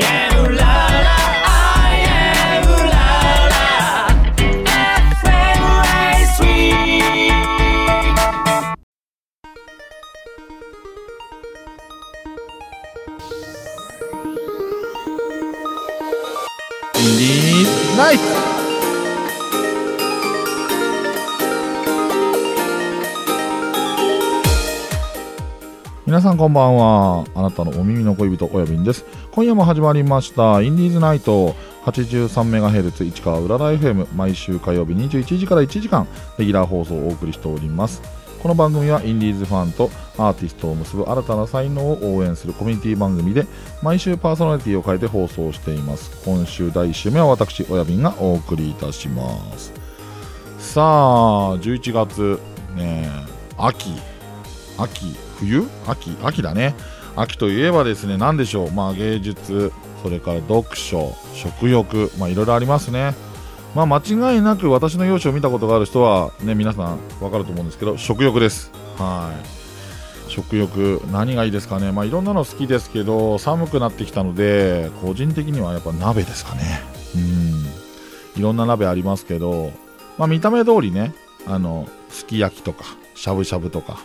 Miami. 皆さんこんばんは。あなたのお耳の恋人おやびんです。今夜も始まりました。インディーズナイト。83MHz 市川うらら FM 毎週火曜日21時から1時間レギュラー放送をお送りしております。この番組はインディーズファンとアーティストを結ぶ新たな才能を応援するコミュニティ番組で毎週パーソナリティを変えて放送しています。今週第1週目は私親瓶がお送りいたします。さあ11月ね秋。秋。冬？秋秋だね。秋といえばですね何でしょう？まあ芸術それから読書食欲まあいろいろありますね。まあ間違いなく私の容姿を見たことがある人はね皆さんわかると思うんですけど食欲です。はい。食欲何がいいですかね？まあいろんなの好きですけど寒くなってきたので個人的にはやっぱ鍋ですかね。うん。いろんな鍋ありますけどまあ見た目通りねあのすき焼きとかしゃぶしゃぶとか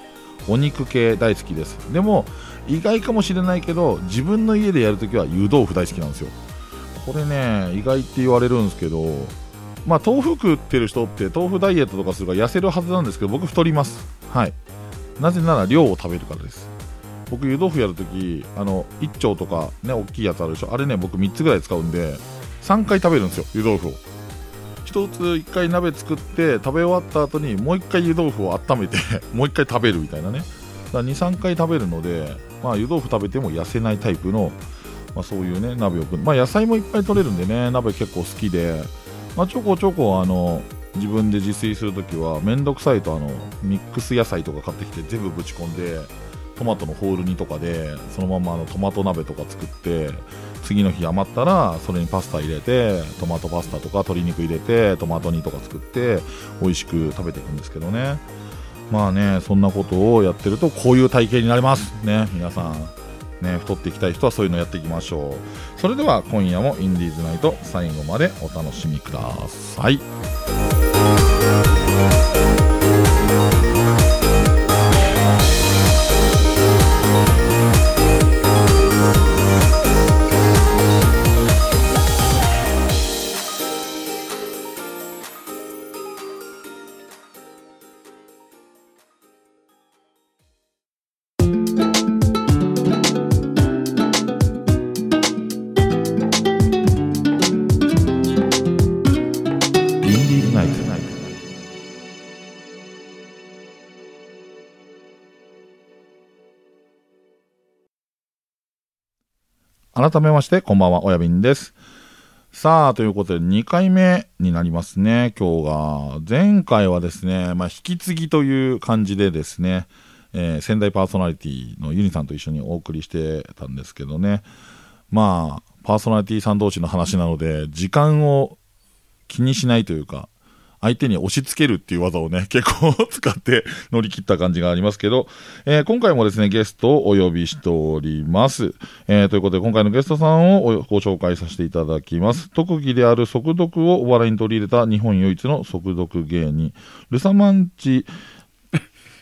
お肉系大好きです。でも意外かもしれないけど自分の家でやるときは湯豆腐大好きなんですよ。これね意外って言われるんですけどまあ豆腐食ってる人って豆腐ダイエットとかするから痩せるはずなんですけど僕太ります。はい。なぜなら量を食べるからです。僕湯豆腐やるときあの1丁とかね大きいやつあるでしょ。あれね僕3つぐらい使うんで3回食べるんですよ湯豆腐を。一つ一回鍋作って食べ終わった後にもう一回湯豆腐を温めて もう一回食べるみたいなね。23回食べるので、まあ、湯豆腐食べても痩せないタイプの、まあ、そういうね鍋を組んまあ、野菜もいっぱい取れるんでね鍋結構好きで、まあ、ちょこちょこあの自分で自炊するときはめんどくさいとあのミックス野菜とか買ってきて全部ぶち込んでトマトのホール煮とかでそのままあのトマト鍋とか作って次の日余ったらそれにパスタ入れてトマトパスタとか鶏肉入れてトマト煮とか作って美味しく食べていくんですけどね。まあねそんなことをやってるとこういう体型になります。ね皆さん。ね太っていきたい人はそういうのやっていきましょう。それでは今夜もインディーズナイト最後までお楽しみください。改めまして、こんばんは、おやびんです。さあ、ということで、2回目になりますね、今日が。前回はですね、まあ、引き継ぎという感じでですね、えー仙台パーソナリティのユニさんと一緒にお送りしてたんですけどね、まあ、パーソナリティさん同士の話なので、時間を気にしないというか、相手に押し付けるっていう技をね、結構使って乗り切った感じがありますけど、えー今回もですね、ゲストをお呼びしております。えーということで、今回のゲストさんをご紹介させていただきます。特技である速読をお笑いに取り入れた日本唯一の速読芸人、ルサマンチ、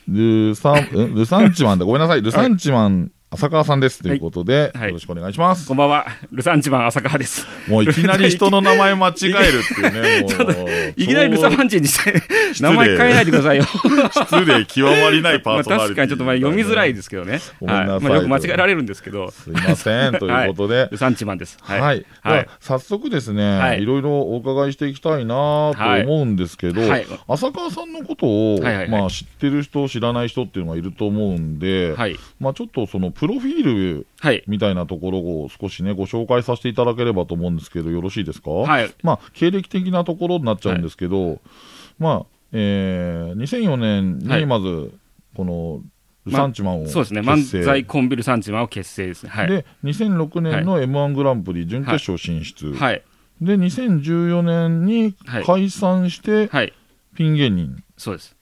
ルサン、んルサンチマンだ。ごめんなさい。ルサンチマン、浅川さんです。ということで、はいよろしくお願いします。こんばんは。ルサンチマン浅川です。もういきなり人の名前間違えるっていうね、もう。いきなりルサマンチにして、名前変えないでくださいよ。失礼極まりないパまあーソナリティ、確かにちょっとまあ読みづらいですけどね。ごめんなさいよく間違えられるんですけど。すいません。ということで、ルサンチマンです。はい。はい。では早速ですね、はいいろいろお伺いしていきたいなと思うんですけど、はい浅川さんのことを、まあ、知ってる人、知らない人っていうのがいると思うんで、はい。まあ、ちょっとそのプロフィールはい。みたいなところを少しね、ご紹介させていただければと思うんですけど、よろしいですか？はい。まあ、経歴的なところになっちゃうんですけど、まあ、えー、2004年はいにまず、この、ルサンチマンをそうですね。漫才コンビルサンチマンを結成ですね。はい。で、2006年の M1 グランプリ準決勝進出。はい。で、2014年にはい解散して、はい。ピン芸人。そうです。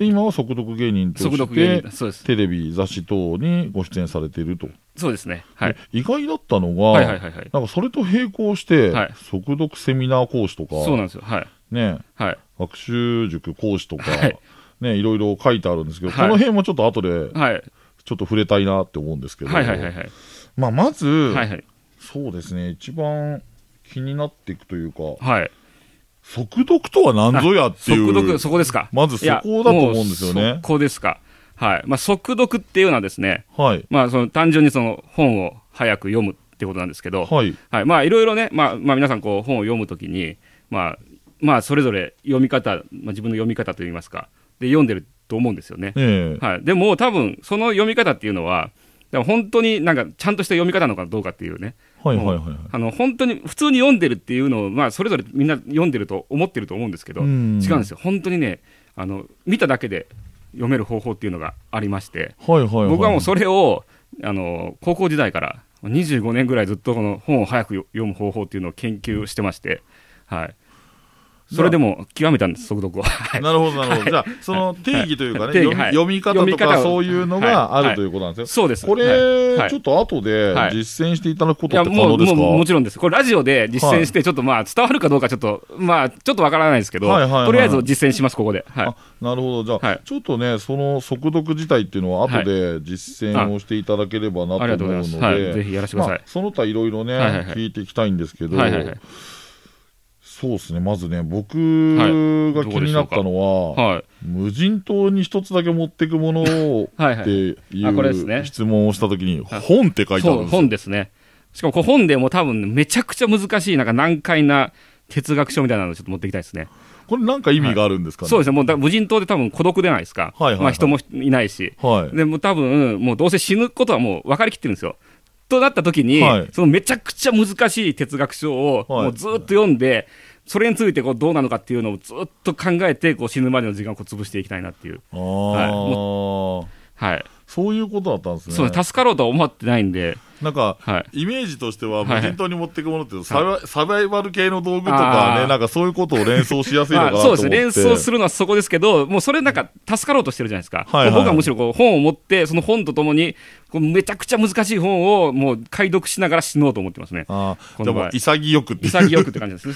で、今は速読芸人と速して。テレビ、雑誌等にご出演されているとそうですね。はい。意外だったのが、はいはいはいはい。なんかそれと並行して、はい速読セミナー講師とか、そうなんですよ。はい。ね、はい。学習塾講師とか、はいね、いろいろ書いてあるんですけど、はいこの辺もちょっと後ではい。ちょっと触れたいなって思うんですけど、はいはいはいはい。まあ、まず、はいはい。そうですね、一番気になっていくというか、はい。速読とは何ぞやっていう、速読、そこですか。まずそこだと思うんですよねそこですか。はい。まあ、速読っていうのはですね、はい、まあ、その単純にその本を早く読むってことなんですけど、はい、はい。まあ、いろいろね、まあ、まあ、皆さんこう本を読むときに、まあ、まあ、それぞれ読み方、まあ、自分の読み方といいますか、で、読んでると思うんですよね。ええはい。でも、多分、その読み方っていうのは、だから本当になんか、ちゃんとした読み方なのかどうかっていうね。はいはいはいはい。あの、本当に、普通に読んでるっていうのを、まあ、それぞれみんな読んでると思ってると思うんですけど、うん違うんですよ。本当にね、あの、見ただけで読める方法っていうのがありまして、はいはいはい、僕はもうそれを、あの、高校時代から25年ぐらいずっとこの本を早く読む方法っていうのを研究してまして、はい。それでも極めたんです、速読を。はい。なるほど、なるほど。じゃあ、その定義というかね、読み方とかそういうのがあはいるということなんですよ。そうです。これ、ちょっと後ではい実践していただくことって可能ですか？もちろんです。これラジオで実践して、ちょっとまあ、伝わるかどうかちょっと、まあ、ちょっとわからないですけど、とりあえず実践します、ここで。なるほど。じゃあ、はいちょっとね、その速読自体っていうのは後で実践をしていただければなと思うのございます。はい。ぜで、ひやらせてください。まあ、その他いろいろね、聞いていきたいんですけど。そうですね、まずね、僕はいが気になったのは、はい。無人島に一つだけ持 っていくものをはいはい。っていう質問をしたときに、はい本って書いてあるんですよ。本ですね。しかも、本でも多分、めちゃくちゃ難しい、なんか難解な哲学書みたいなのをちょっと持っていきたいですね。これなんか意味があるんですかね、そうですね。もうだ無人島で多分孤独でないですか。はいはいはいまあ人もいないし。はい。でも多分、もうどうせ死ぬことはもう分かりきってるんですよ。となった時に、はいそのめちゃくちゃ難しい哲学書を、はいもうずっと読んで、それについてこうどうなのかっていうのをずっと考えて、こう死ぬまでの時間をこう潰していきたいなっていう。ああ、はい。そういうことだったんですね。そうね、助かろうとは思ってないんで、なんか、はい。イメージとしては、はい無人島に持っていくものってサバイ、サバイバル系の道具とかね、なんかそういうことを連想しやすいのかなと思って。まあそうですね、連想するのはそこですけど、もうそれなんか助かろうとしてるじゃないですか、はいはい僕はむしろこう本を持って、その本とともに、こうめちゃくちゃ難しい本をもう解読しながら死のうと思ってますね。あでも潔く。潔くって感じです。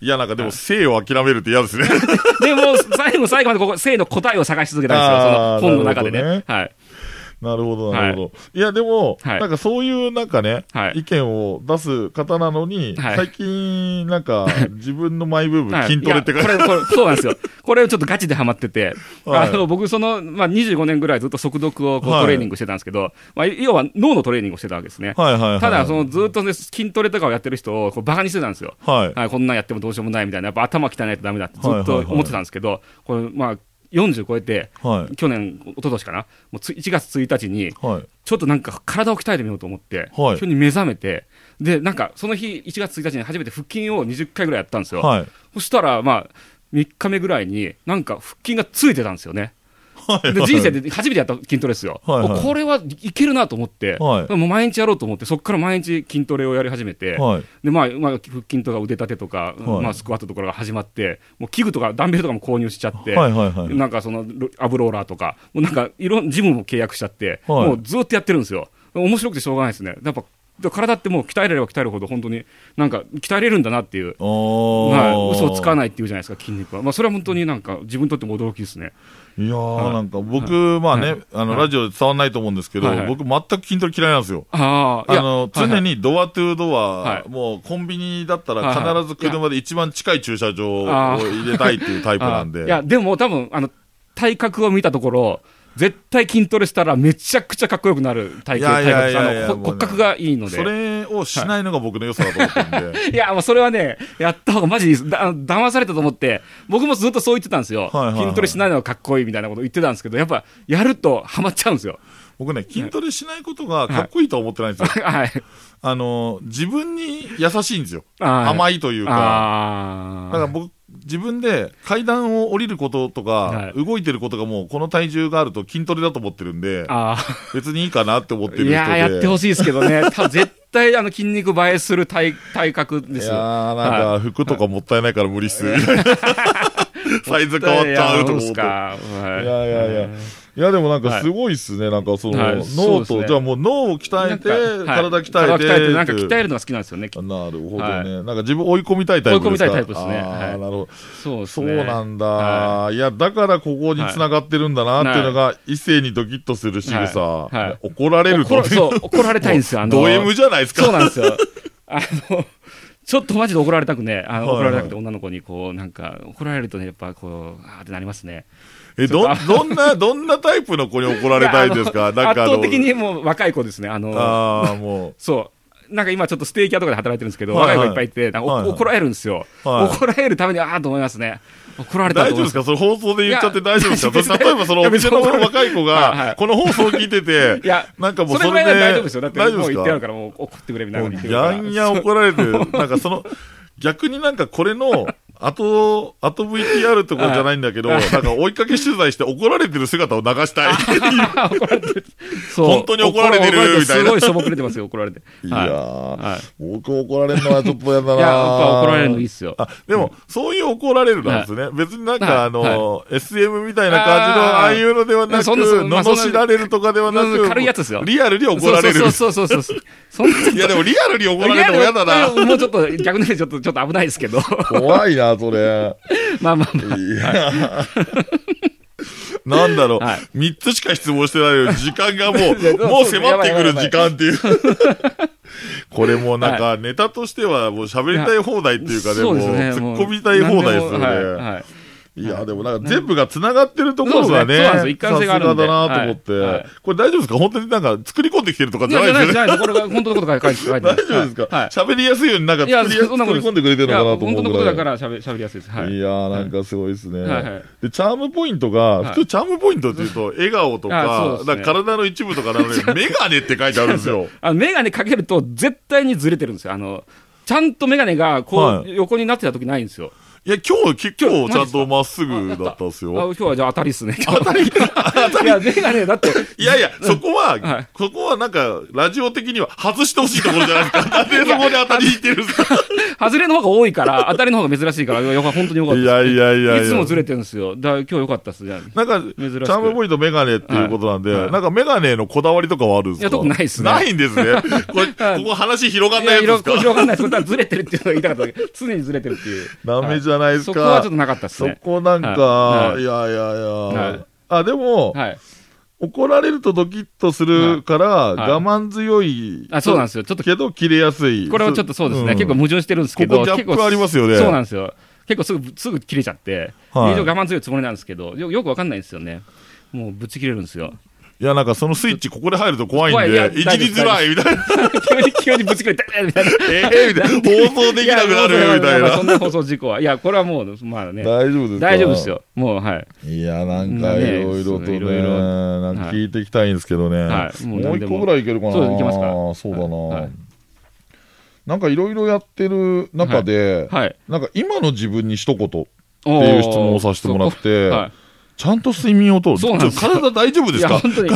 いや、なんかでも生を諦めるって嫌ですね。でも、最後最後までここ、性の答えを探し続けたんですよ、その本の中でね。なるはい。なるほど、なるほど。い、や、でも、はい。なんかそういうなんかね、はい。意見を出す方なのに、はい。最近、なんか、自分のマイ部分、はい。筋トレって書いていやこれ、これ、そうなんですよ。これちょっとガチでハマってて、はい。あの、僕、その、まあ、25年ぐらいずっと速読をトレーニングしてたんですけど、まあ、要は脳のトレーニングをしてたわけですね。はいはいはい。ただ、その、ずっとね、筋トレとかをやってる人をこうバカにしてたんですよ。はい。はい、こんなんやってもどうしようもないみたいな、やっぱ頭鍛えないとダメだってずっと思ってたんですけど、これ、まあ、40超えて、はい。去年、一昨年かな、もうつ1月1日に、はい。ちょっとなんか体を鍛えてみようと思って、はい急に目覚めて、で、なんかその日、1月1日に初めて腹筋を20回ぐらいやったんですよ。はい。そしたら、まあ、3日目ぐらいに、なんか腹筋がついてたんですよね。はい。で人生で初めてやった筋トレですよ。はいはいこれはいけるなと思って、はいもう毎日やろうと思って、そこから毎日筋トレをやり始めて、はい。でまあまあ、腹筋とか腕立てとか、はいまあ、スクワットとかが始まって、もう器具とかダンベルとかも購入しちゃって、はいはいはい。なんかそのロアブローラーとか、もうなんかいろんジムも契約しちゃって、はいもうずっとやってるんですよ。面白くてしょうがないですね。やっぱ体ってもう鍛えれれば鍛えるほど本当になんか鍛えれるんだなっていう。はい、嘘をつかい。ないっていうじゃないですか、筋肉は。まあそれは本当になんか自分にとっても驚きですね。いやー、はい。なんか僕、まあね、はい。あの、はい。ラジオで伝わんないと思うんですけど、僕全く筋トレ嫌いなんですよ。あの、常に、にドアトゥードア、はい。もうコンビニだったら必ず車で一番近い駐車場をあ入れたいっていうタイプなんで。いや、でも多分、あの、体格を見たところ、絶対筋トレしたらめちゃくちゃかっこよくなる体型、体格骨格がいいので。それをしないのが僕の良さだと思ってるんで。いや、もうそれはね、やった方がマジ。だ騙されたと思って、僕もずっとそう言ってたんですよ。筋トレしないのがかっこいいみたいなこと言ってたんですけど、やっぱ、やるとハマっちゃうんですよ。僕ね、筋トレしないことがかっこいいとは思ってないんですよ。はい。あの、自分に優しいんですよ。はい甘いというか。あだから僕、自分で階段を降りることとか、はい動いてることがもうこの体重があると筋トレだと思ってるんで、あ別にいいかなって思ってー。る人で。いやー、やってほしいですけどね。多分 絶対、あの、筋肉映えする体、体格ですよ。いやー、なんか服とかもったいないから無理っす。サイズ変わっちゃうと思うと。いやいやいやいや。でもなんかすごいっすね、なんかその、はい。脳と、じゃあもう脳を鍛えて、体鍛えて体鍛えて、なんか鍛えるのが好きなんですよね。なるほどね、はい。なんか自分追い込みたいタイプですか？追い込みたいタイプですね。あーはいなるほど。そうそう。なんだ、、はい。や、だからここに繋がってるんだなっていうのが、異性にドキッとする仕草、はい。はい。怒られるとそう、怒られたいんですよ。あの、ド M じゃないですか。そうなんですよ。あの、ちょっとマジで怒られたくね、あのはいはい。怒られたくて女の子にこう、なんか、怒られるとね、やっぱこう、あーってなりますね。え、ど、どんな、どんなタイプの子に怒られたいんですか？なんか圧倒的にもう若い子ですね。あの、ああ、もそう。なんか今ちょっとステーキ屋とかで働いてるんですけど、はいはい若い子いっぱいいて、なんかおはいはい怒られるんですよ。はい怒られるために、ああと思いますね。怒らう、れたと大丈夫。ですか？それ放送で言っちゃって大丈夫ですか？例えばそのお店の若い子が この放送を聞いててい、や、なんかもうそれぐそれで、らい大丈夫ですよ。だってもう言ってあるから、もう怒ってくれみたいなこと言ってるから。やんや怒られる。なんかその、逆になんかこれの、後、後 VTR とかじゃないんだけど、なんか追いかけ取材して怒られてる姿を流したい。本当に怒られてるみたいなすごいしょぼくれてますよ、怒られて。いや僕怒られるのはちょっとやだなーい や、怒られるのいいっすよ。あ、でも、そういう怒られるなんですね。別になんか、はいあの、SM みたいな感じの、あーああいうのではなく、罵られるとかではなく、うん軽いやつですよリアルに怒られる。そうそうそうそういや、でもリアルに怒られるのも嫌だな。もうちょっと、逆にちょっと、ちょっと危ないですけど。怖いな、それ。まあまあまあ。いや。なんだろう、はい三つしか質問してないのに、時間がもう、もう迫ってくる時間っていう。これもうなんか、ネタとしてはもう喋りたい放題っていうかね、もう。突っ込みたい放題ですよね。はいや、でもなんか全部が繋がってるところがね、そう一貫性があるんだなと思って、これ大丈夫ですか？本当になんか作り込んできてるとかじゃないですよね。これが本当のことが書いて書いて大丈夫ですか？はい。喋、りやすいようになんか作りやそんなこと作り込んでくれてるのかなと思う本当のこと。だから喋喋りやすいです。はい。いやーなんかすごいですね。で、チャームポイントが、はい普通チャームポイントって言うと、笑顔とあか、体の一部とかなのに、メガネって書いてあるんですよ。あの、メガネかけると絶対にずれてるんですよ。あの、ちゃんとメガネがこう、はい横になってた時ないんですよ。いや、今日今日ちゃんとまっすぐだったんですあよ。今日はじゃあ当たりっすね。当たりいや、メガネだって、いやいや、そこは、はいそこはなんか、ラジオ的には外してほしいところじゃないですか。なんでそこで当たりに行ってるんですか外れの方が多いから、当たりの方が珍しいから、本当によかったです。いやいやいやいつもずれてるんですよ。だ今日よかったっす。じゃあなんか、チ珍しくャームポイントメガネっていうことなんで、はいはいなんかメガネのこだわりとかはあるんですか？いや特にないっすねないんですね。これ、はいここ話広がんないやつですか？広がんないです。本当はずれてるっていうのが言いたかった。常にずれてるっていう。ダメじゃないですか。そこはちょっとなかったっすそね。こなんか、はいい、やいやいや、はいあ、でも、はい。怒られるとドキッとするから、はい我慢強い。あそうなんですよちょっとけど、切れやすい。これはちょっとそうですね。ん結構矛盾してるんですけど。ここギャップ結構ありますよねそうなんですよ。結構すぐ、すぐ切れちゃって。はい一応我慢強いつもりなんですけど、よよくわかんないんですよね。もうぶち切れるんですよ。いや、なんかそのスイッチここで入ると怖いんで、いじりづらいみたいな。急に、急にぶち切れて、みたいな。ええ みたいな。放送できなくなるみたいな。やそんな放送事故は。いや、これはもう、まあね。大丈夫ですか大丈夫です。よ。もう、はい。いや、なんかねいろいろとね、いろいろなんか聞いていきたいんですけどね。はいもう一個ぐらいいけるかな。そういけますかそうだな。はいなんかいろいろやってる中で、はい。なんか今の自分に一言っていう質問をさせてもらって、はい。ちゃんと睡眠をとる。そうなんです体大丈夫ですか？本当に。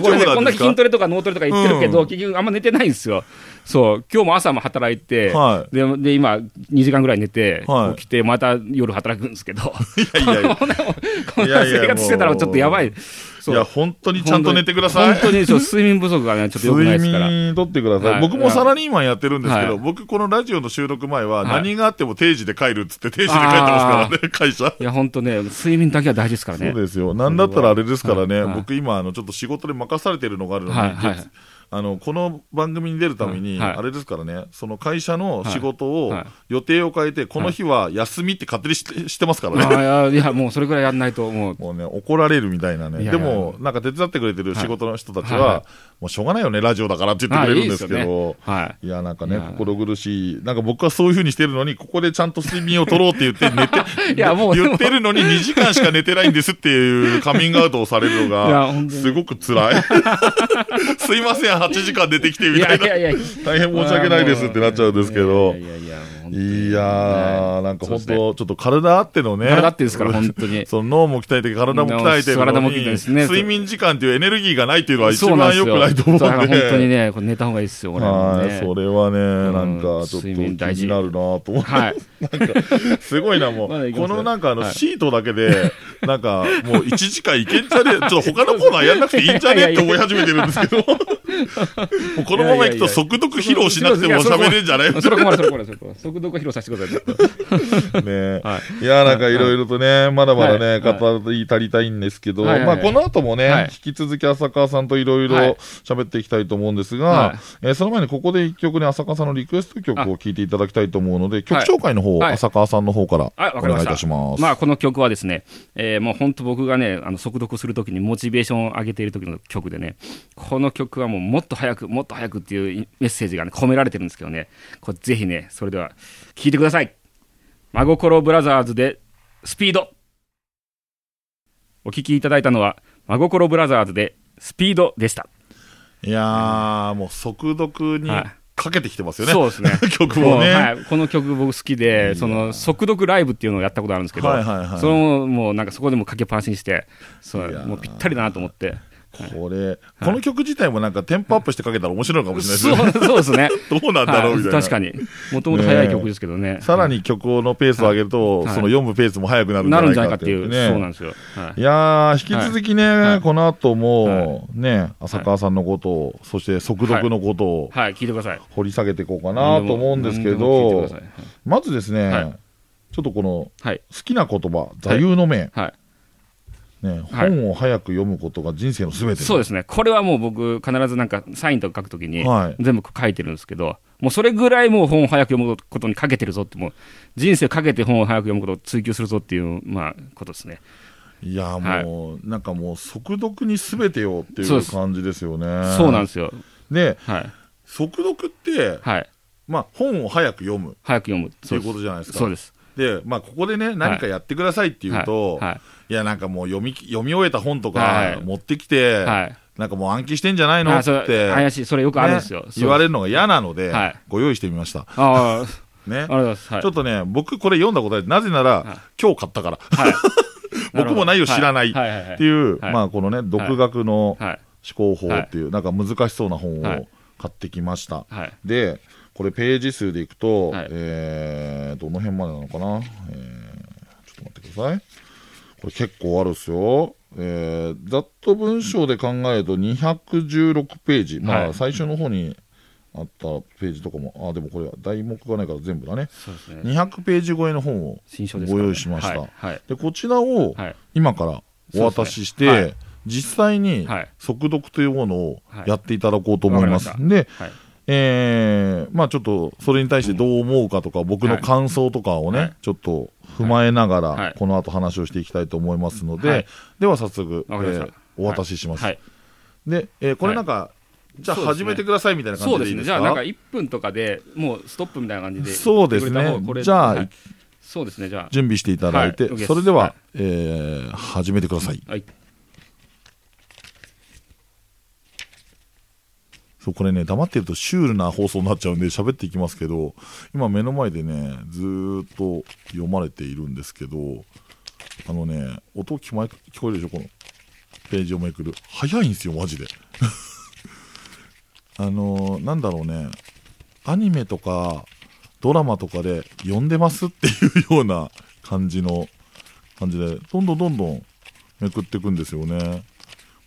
これね、こんだけ筋トレとか脳トレとか言ってるけど、うん結局あんま寝てないんですよ。そう。今日も朝も働いて、はで、で、今、2時間ぐらい寝て、はい起きて、また夜働くんですけど、いやいやいや。こんな生活してたらちょっとやばい。いや、本当にちゃんと寝てください。本当にそう睡眠不足がね、ちょっと良くないですから。睡眠とってください。はい僕もサラリーマンやってるんですけど、はい僕このラジオの収録前ははい何があっても定時で帰るっつって定時で帰ってますからね、会社。いや、本当ね、睡眠だけは大事ですからね。そうですよ。なんだったらあれですからね、はい僕今、あの、ちょっと仕事で任されてるのがあるのに、はいはい月あの、この番組に出るために、はいはい。あれですからね、その会社の仕事を、予定を変えて、この日は休みって勝手にしてしてますからね。あいや、もうそれぐらいやんないと、もう、もうね、怒られるみたいなね。でも、なんか手伝ってくれてる仕事の人たちは、もうしょうがないよね、ラジオだからって言ってくれるんですけど、はい。いや、なんかね、心苦しい。なんか僕はそういうふうにしてるのに、ここでちゃんと睡眠を取ろうって言って寝て、いやもう言ってるのに2時間しか寝てないんですっていうカミングアウトをされるのが、すごく辛い。すいません、8時間寝てきていみたいな。やいやいや、大変申し訳ないですってなっちゃうんですけど。いや、いやいやいやー、ねなんか本当、ちょっと体あってのね。体ってですから、本当に。その脳も鍛えて、体も鍛えて体も鍛えてですね睡眠時間っていうエネルギーがないっていうのは一番良くないと思うんで。本当にね、これ寝た方がいいですよ、俺もはい、ね。それはね、なんかちょっと気になるなと思って。はい。すごいな、もう。このなんかあの、はいシートだけで、なんかもう1時間いけんじゃねえ、ちょっと他のコーナーやんなくていいんじゃねえって思い始めてるんですけど。このままいくと速読披露しなくても喋れんじゃない？それ困る、それ困る、それ困る。速度が披露させてください。ねはい。い？や、なんかいろいろとね、まだまだね、はい。語り足りたいんですけど、まあこの後もはねい、引き続き浅川さんといろいろはい。喋っていきたいと思うんですはが、えーその前にここで一曲ね、浅川さんのリクエスト曲を聴いていただきたいと思うので、曲紹介の方、はい。浅川さんの方からはい、お願いいた。たします。まあ、この曲はですね、えーもう本当僕がね、あの、速読するときにモチベーションを上げている時の曲でね、この曲はもうもっと早く、もっと早くっていうメッセージがね、込められてるんですけどね、これぜひね、それでは聴いてください。真心ブラザーズで、スピード。お聴きいただいたのは、真心ブラザーズで、スピードでした。いやー、もう速読にはいかけてきてますよね。そうですね。曲もね。はい、この曲僕好きいで、やその速読ライブっていうのをやったことあるんですけど、はいはいはいそのもうなんかそこでもかけっぱなしにして、そもうぴったりだなと思って。これ、この曲自体もなんかテンポアップしてかけたら面白いのかもしれないですね。そうそうですね。どうなんだろうみたいな。はい確かに。もともと速い曲ですけどね。さらに曲のペースを上げると、はい。その読むペースも速くなるんじゃないかってていう、ね。そうなんですよ。はい。いやー、引き続きね、はい。この後も、ね、浅川さんのことを、そして速読のことをはい、聞いてください。掘り下げていこうかなと思うんですけどまずですね、はいちょっとこの、はい。好きな言葉、座右の銘、はい。ね、はい本を早く読むことが人生のすべて。そうですね。これはもう僕、必ずなんかサインとか書くときにはい、全部書いてるんですけど、もうそれぐらいもう本を早く読むことにかけてるぞって、もう人生かけて本を早く読むことを追求するぞっていう、まあ、ことですね。いやーもう、なんかもう、速読にすべてよっていそう感じですよね。そうなんですよ。で、はい。速読って、はい。まあ、本を早く読む早く読む。っていうことじゃないですか。そうです。で、まあ、ここでね、何かやってくださいって言うと、はい。いや、なんかもう読み、読み終えた本とかはい持ってきて、はい。なんかもう暗記してんじゃないの？って、れ怪しい。それよくあるんですよ。ね言われれるのが嫌なので、はいご用意してみました。あ あ、あね。りがとうございます。はいちょっとね、僕これ読んだことない。なぜなら、はい今日買ったから。はい。僕も内容知らないっていう、はいまあこのね、独学のはい。思考法っていう、なんか難しそうな本をはい買ってきました。はい。で、これページ数でいくと、はいえー、どの辺までなのかな、えー、ちょっと待ってください。これ結構あるっすよ。えー、ざっと文章で考えると216ページ。まあ、はい最初の方にあったページとかも、あ、でもこれは題目がないから全部だね。そうですね。200ページ超えの本をご用意しましたはい。はい。で、こちらをはい。今からお渡しして、はい実際にはい速読というものをはいやっていただこうと思います。で、はい。えーまあちょっとそれに対してどう思うかとか、僕の感想とかをね、はいちょっと踏まえながら、はいこの後話をしていきたいと思いますので、はいでは早速、えーお渡しします。はい。で、えーこれなんか、じゃあ始めてくださいみたいな。感じでいいですか？じゃあ、なんか1分とかでもうストップみたいな感じで。そうですねじゃあはいそうですね。じゃ準備していただいて、それでは、はいえー始めてください。あ。はい。そう、これね、黙ってるとシュールな放送になっちゃうんで喋っていきますけど、今目の前でね、ずっと読まれているんですけど、あのね、音聞こえ聞こえるでしょ、このページをめくる。早いんですよ、マジで。あのーなんだろうね、アニメとかドラマとかで読んでますっていうような感じの、感じで、どんどんどんどんめくっていくんですよね。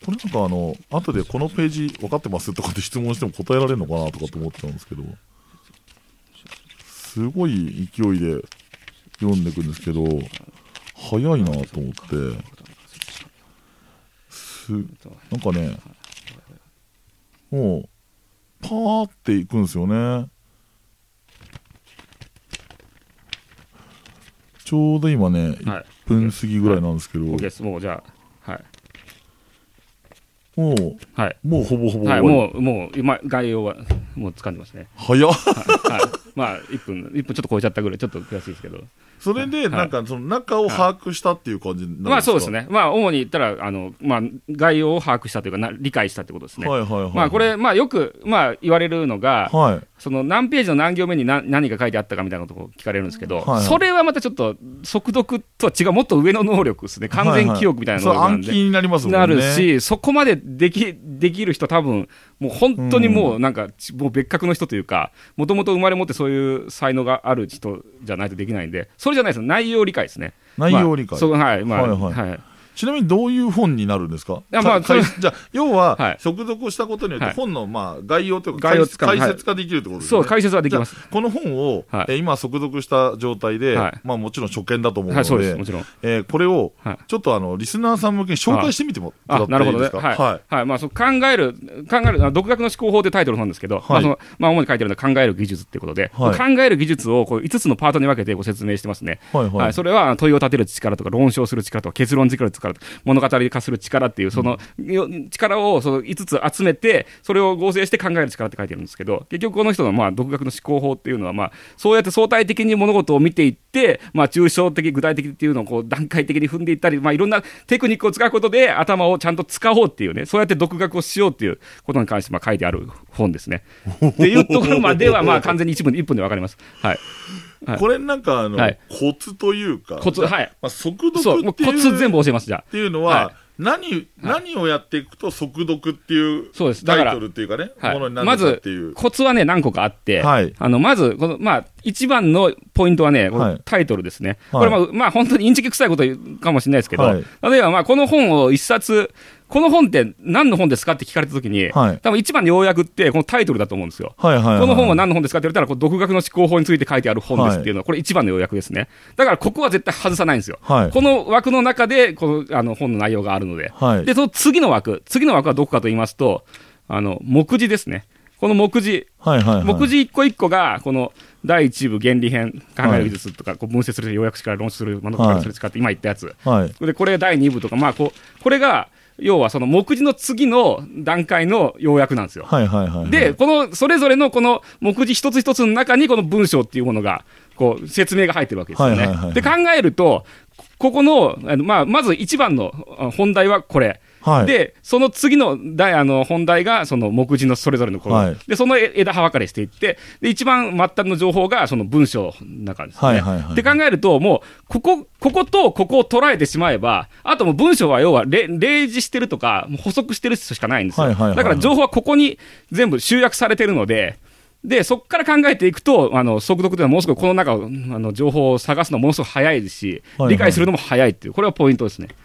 これなんかあの、後でこのページ分かってますとかって質問しても答えられるのかなとかと思っちゃうんですけど、すごい勢いで読んでいくんですけど、早いなと思って、す、なんかね、もう、パーっていくんですよね。ちょうど今ね、1はい。分過ぎぐらいなんですけど、です。もうじゃあ、はい。もう、はい。もうほぼほぼ終はい、もう、もう、今、概要は、もう掴んでますね。早っはい。はいまあ、1分、一分ちょっと超えちゃったぐらい、ちょっと悔しいですけど。それで、なんか、その中を把握したっていう感じになるんですか？まあそうです。ね。まあ主に言ったら、あの、まあ概要を把握したというかな、理解したってことですね。はいはいはい。まあこれ、まあよく、まあ言われるのが、はい。その何ページの何行目に何何が書いてあったかみたいなことを聞かれるんですけど、はいはいそれはまたちょっと速読とは違う、もっと上の能力ですね。完全記憶みたいな能力なんで。そう暗記になりますもんね。なるし、そこまでできできる人、多分もう本当にもうなんか、ちもう別格の人というか、もともと生まれ持ってそういう才能がある人じゃないとできないんで、それじゃないです内容理解ですね。内容理解まあそうはい、まあ、はいはいはい。ちなみにどういう本になるんですか？やまあじゃあ、要は、はい速読をしたことによって、はい本の、まあ、概要というか解説ができるってことですね。そう、解説はできます。この本を、はいえー今速読した状態で、はいまあもちろん初見だと思うので、はい、そうです、もちろん。えーこれをはいちょっとあのリスナーさん向けに紹介してみてもらあってないるほどね。いですか。はい。はい。まあ、そう考える、考える、あ独学の思考法でタイトルなんですけど、まあ、その、まあ、主に書いてるのは考える技術ってことで、はい考える技術をこう5つのパートに分けてご説明してますね。はい。それは問いを立てる力とか、論証する力とか、結論作る力とか、物語化する力っていう、その、力をその5つ集めて、それを合成して考える力って書いてるんですけど、結局この人の、まあ、独学の思考法っていうのは、まあ、そうやって相対的に物事を見ていって、まあ、抽象的、具体的っていうのをこう段階的に踏んでいったり、まあ、いろんなテクニックを使うことで頭をちゃんと使おうっていうね、そうやって独学をしようっていうことに関してまあ書いてある本ですね。っていうところまでは、まあ、完全に一分で、1分でわかります。はい。はい。これなんかあの、はい。コツというか、コツ、はい。まあ、速読っていうコツ全部教えます、じゃあ。っ。ていうのは、はい。何、何をやっていくと速読っていうそうです。だからタイトルっていうかね、はい。ものになるまずていう。、コツはね、何個かあって、はい。あの、まず、この、まあ、一番のポイントはね、タイトルですね。はい。これ、まあ、まあ、本当にインチキ臭いこと言うかもしれないですけど、はい。例えば、まあ、この本を一冊、この本って何の本ですかって聞かれたときに、はい多分一番の要約って、このタイトルだと思うんですよ。はいはいはい。この本は何の本ですかって言われたら、こう独学の思考法について書いてある本ですっていうのは、これ一番の要約ですね。だから、ここは絶対外さないんですよ。はいこの枠の中で、このあの本の内容があるので。はいで、その次の枠、次の枠はどこかと言いますと、あの、目次ですね。この目次、はいはいはい。目次一個一個が、この第一部原理編、考える技術とか、こう分析する、要約力、論述する、物語する力って今言ったやつ。はい。で、これ第二部とか、まあ、こう、これが、要はその目次の次の段階の要約なんですよ。はいはいはいはい。で、、この、それぞれのこの目次一つ一つの中にこの文章っていうものが、こう、説明が入ってるわけですよね。はいはいはいはいで、考えると、ここの、あのまあ、まず一番のあ本題はこれ。はい。で、その次の題あの本題が、その目次のそれぞれのこの、はいで、その枝葉分かれしていって、で、一番末端の情報が、その文章の中ですね。はいはいはいって考えると、もう、ここ、こことここを捉えてしまえば、あともう文章は要はれ例示してるとか、補足してるしかないんですよ。はいはいはいはいだから情報はここに全部集約されてるので、で、そこから考えていくと、あの、速読ではものすごくこの中を、あの、情報を探すのものすごく早いですし、理解するのも早いっていう、これはポイントですね。はい。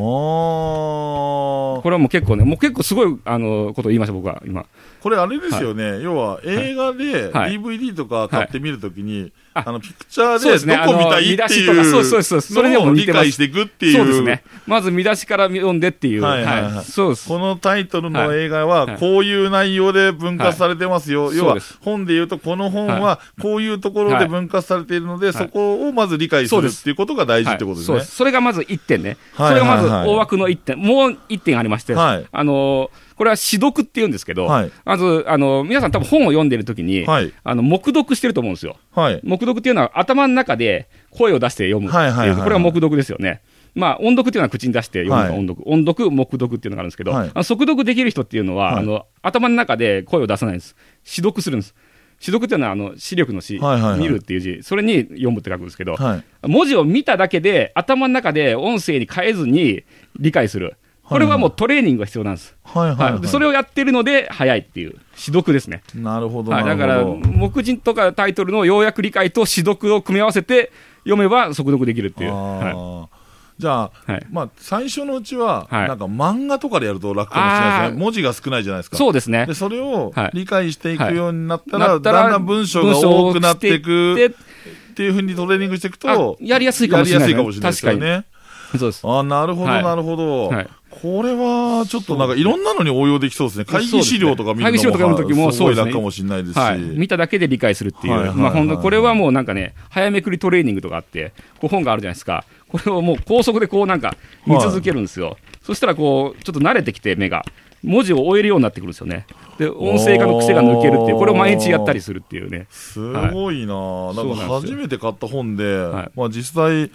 おーこれはもう結構ね、もう結構すごい、あの、ことを言いました、僕は、今。これあれですよね、要は映画ではい。DVD とか買ってみるときに、ああの、ピクチャーでどこ見たいっていうのを理解していくっていう。そうですね。まず見出しから読んでっていう。はいはいはい。そうです。このタイトルの映画ははい。こういう内容で分割されてますよ。要は本で言うとこの本はこういうところで分割されているので、い。そこをまず理解するっていうことが大事ってことですね。はい。それがまず1点ね。はいそれがまずはいはい大枠の1点。もう1点ありまして、はい。あのーこれは私読って言うんですけど、はいまず、あのー皆さん多分本を読んでる時に、はいあの、黙読してると思うんですよ。はい。黙読っていうのは頭の中で声を出して読むっていう、はいはいはいはいこれが黙読ですよね。まあ、音読っていうのは口に出して読むのがはい音読、音読、黙読っていうのがあるんですけど、はいあの速読できる人っていうのは、はいあの頭の中で声を出さないんです。指読するんです。指読っていうのはあの視力の視、はいはいはい見るっていう字、それに読むって書くんですけど、はい。文字を見ただけで頭の中で音声に変えずに理解する。これはもうトレーニングが必要なんです。はいはい、はいそれをやってるので早いっていう、指読ですね。なるほど、はい、なだから。目次とかタイトルの要約理解と指読を組み合わせて読めば速読できるっていう。あはいーじゃあ、はいまあ、最初のうちは、はいなんか漫画とかでやると楽かもしれないですね。文字が少ないじゃないですか。そうですねで、。それをはい理解していくようになったら、だんだん文章が多くなっていくでっていうふうにトレーニングしていくと、あやりやすいかもしれないやりやすいかもしれないですよね。そうです。ああ、なるほど、はいなるほど、はいこれは、ちょっとなんかいろんなのに応用できそうですね。会議資料とか見るのも会議資料とかもすごいそうですね。楽かもしれないですし。はい、見ただけで理解するっていう、はいはいはい。まあ、本当これはもうなんかね、早めくりトレーニングとかあって、こう本があるじゃないですか、これをもう高速でこうなんか見続けるんですよ、そしたらこう、ちょっと慣れてきて、目が。文字を追えるようになってくるんですよね。で、音声化の癖が抜けるっていう、これを毎日やったりするっていうね。すごいな、なんかそうなんですよ。初めて買った本で、はい。まあ実際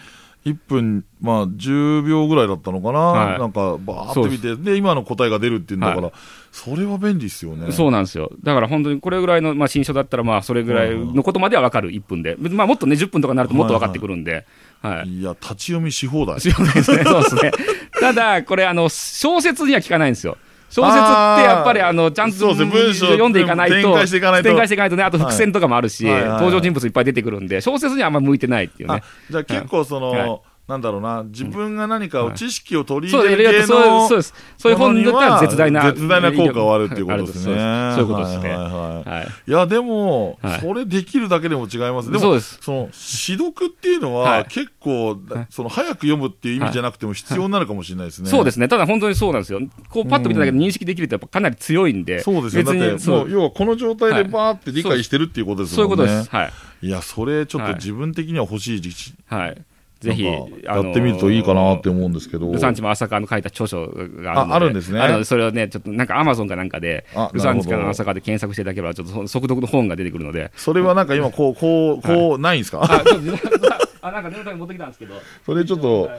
1分、まあ、10秒ぐらいだったのかな、はいなんかバーって見てで今の答えが出るっていうんだから、はそれは便利ですよねそうなんですよ。だから本当にこれぐらいの、まあ、新書だったら、まあ、それぐらいのことまでは分かる、1分で。まあ、もっとね、10分とかになるともっと分かってくるんで。はい。いや立ち読みし放題 そうですね、そうですね。ただ、これ、あの、小説には聞かないんですよ。小説ってやっぱりあのちゃんと文章読んでいかないと展開していかないと。展開していかないとねあと伏線とかもあるし、登場人物いっぱい出てくるんで小説にはあんま向いてないっていうあねじゃあ結構その、はいなんだろうな。自分が何かを知識を取り入れる系そうのそうです。そういう本だったら絶大な絶大な効果があるっていうことですね。そういうことですね。はいやでも、はい。それできるだけでも違います。でもそうです。その私読っていうのは、はい。結構、その早く読むっていう意味じゃなくても必要になるかもしれないですね、そうですね。ただ本当にそうなんですよ。こうパッと見ただけで認識できるってやっぱかなり強いんで。そうですよ。だ別ってうもう。要はこの状態でバーって理解してるっていうことですそういうことです。はい。いやそれちょっとはい。自分的には欲しい時期。はいぜひやってみるといいかなって思うんですけど、ルサンチも朝霞の書いた著書があるんですね。あのそれをね、ちょっとなんかアマゾンかなんかであ、ルサンチかなるほどの朝霞で検索していただければ、ちょっと速読の本が出てくるので、それはなんか今こう こうこうないんですか、あ、なんか念のために持ってきたんですけど、それちょっと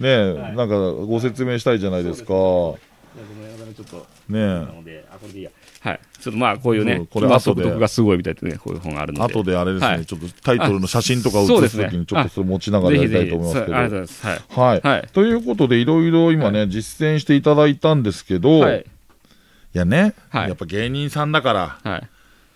ね。なんかご説明したいじゃないですか。ごめんなさいちょっとねなので、あこれでいいや。はい。ちょっとまあこういうねこれ今後でがすごいみたいなね、こういう本があるので。後であれですね、はいちょっとタイトルの写真とかを写すときにちょっとそれ持ちながらやりたいと思いますけど。ありがとうございます。はい、はいということで、いろいろ今ね、実践していただいたんですけど、はい。やね、はいやっぱ芸人さんだから、はい。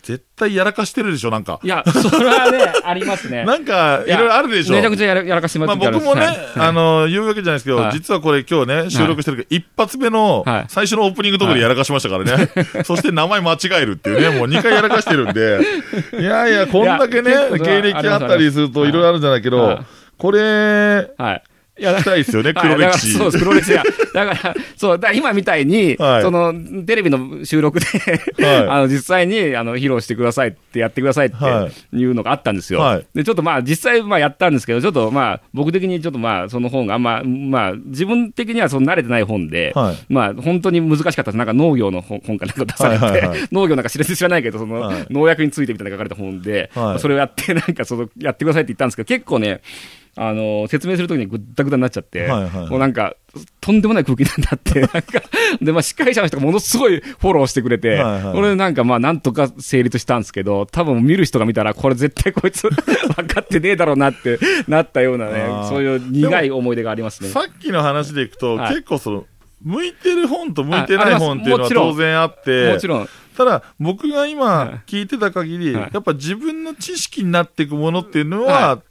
絶対やらかしてるでしょ、なんか。いや、それはね、ありますね。なんか、いやろいろあるでしょ。めちゃくちゃやらやらかしてもまあ、らって僕もね、はいあの、言うわけじゃないですけど、はい実はこれ今日ね、収録してるけど、一発目のはい最初のオープニングところでやらかしましたからね。そして名前間違えるっていうね、もう2回やらかしてるんで、いやいや、こんだけねいや結構、芸歴あったりするといろいろあるんじゃないけどはい、これ、はい。いや、聞きたいですよね、はい黒歴史。だからそうです、黒歴史が。だから、そう、だから今みたいに、はいその、テレビの収録で、はいあの、実際に、あの、披露してくださいってやってくださいってはいうのがあったんですよ。はいで、ちょっとまあ、実際、まあ、やったんですけど、ちょっとまあ、僕的にちょっとまあ、その本があんま、まあ、自分的にはその慣れてない本で、はいまあ、本当に難しかったです。なんか農業の本本かなんか出されて、はいはいはい農業なんか知ら知らないけど、その、はい農薬についてみたいな書かれた本で、はいそれをやって、なんかその、やってくださいって言ったんですけど、結構ね、あの、説明するときにぐったぐたになっちゃって、はいはい。もうなんか、とんでもない空気になって、なんか、で、まあ、司会者の人がものすごいフォローしてくれて、はいはい。これなんかまあ、なんとか成立したんですけど、多分見る人が見たら、これ絶対こいつ 分かってねえだろうなってなったようなねそういう苦い思い出がありますね。さっきの話でいくと、はい。結構その、向いてる本と向いてない本っていうのは当然あって、もちろん、ただ、僕がはい。今聞いてた限り、はい。やっぱ自分の知識になっていくものっていうのは、は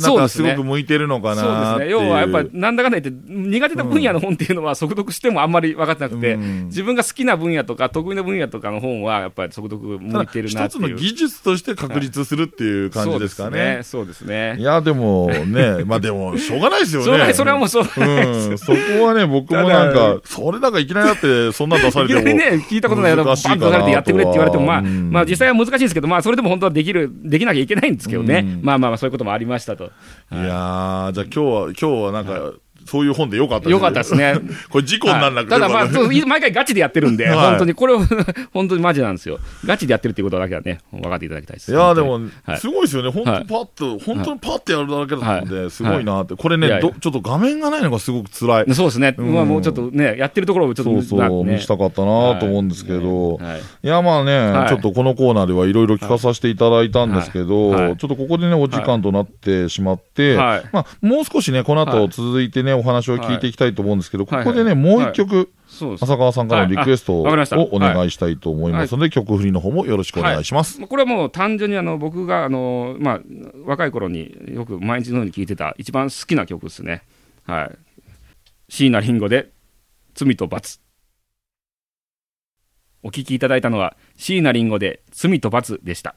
なんかすそうですねごく向いてるのかそうですね。要はやっぱり、なんだかんだ言って、苦手な分野の本っていうのは速読してもあんまり分かってなくて、うん自分が好きな分野とか得意な分野とかの本は、やっぱり速読向いてるなっていう。一つの技術として確立するっていう感じですかね。そうですね。いや、でもね、まあでも、しょうがないですよね。それはもうしょうがないですうん、そこはね、僕もなんか、それなんかいきなりだって、そんなん出されいきても。なりね、聞いたことないような、バンと出されてやってくれって言われても、まあ、うんまあ実際は難しいんですけど、まあそれでも本当はできる、できなきゃいけないんですけどね。まあまあそういうこともありましたと。いや、じゃあ今日は、今日はなんか、そういう本でよかったよかったです。ね。これ事故にならなくてた。だまあ、毎回ガチでやってるんで、はい。本当に、これを、本当にマジなんですよ。ガチでやってるっていうことだけはね、分かっていただきたいです。いやーでもはい、すごいですよね、本当パッと、本当にパッとやるだけだったんはで、すごいなって、これねちょっと画面がないのがすごく辛い。そうですね。うん。まあもうちょっとね、やってるところをちょっとそうそう、ね。見したかったなと思うんですけど、はい。はい。いや、まあね、はい。ちょっとこのコーナーではいろいろ聞かさせていただいたんですけど、はい。はい。ちょっとここでね、お時間となってしまって、はい。まあ、もう少しね、この後はい続いてね、お話を聞いていきたいと思うんですけど、はいここでね、もう一曲。浅川さんからのリクエストをお願いしたいと思いますので、曲振りの方もよろしくお願いします。これはもう単純にあの僕があの、まあ、若い頃によく毎日のように聴いてた一番好きな曲ですね。はい。椎名林檎で罪と罰。お聴きいただいたのは椎名林檎で罪と罰でした。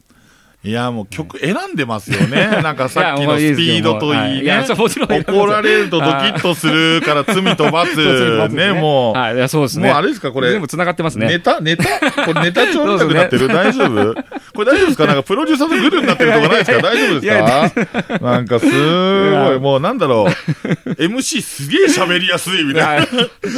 いや、もう曲選んでますよね。なんかさっきのスピードといいね怒られるとドキッとするから罪と罰。ね、もう。はい、そうですね。もうあれですか、これ。全部繋がってますね。ネタ？ネタ？これネタ帳みたくなってる、大丈夫？ここれ大丈夫ですか？なんかプロデューサーとグルになってるとかないですか？大丈夫ですか？なんかすごい、もうなんだろう。MC すげえ喋りやすいみたいな。は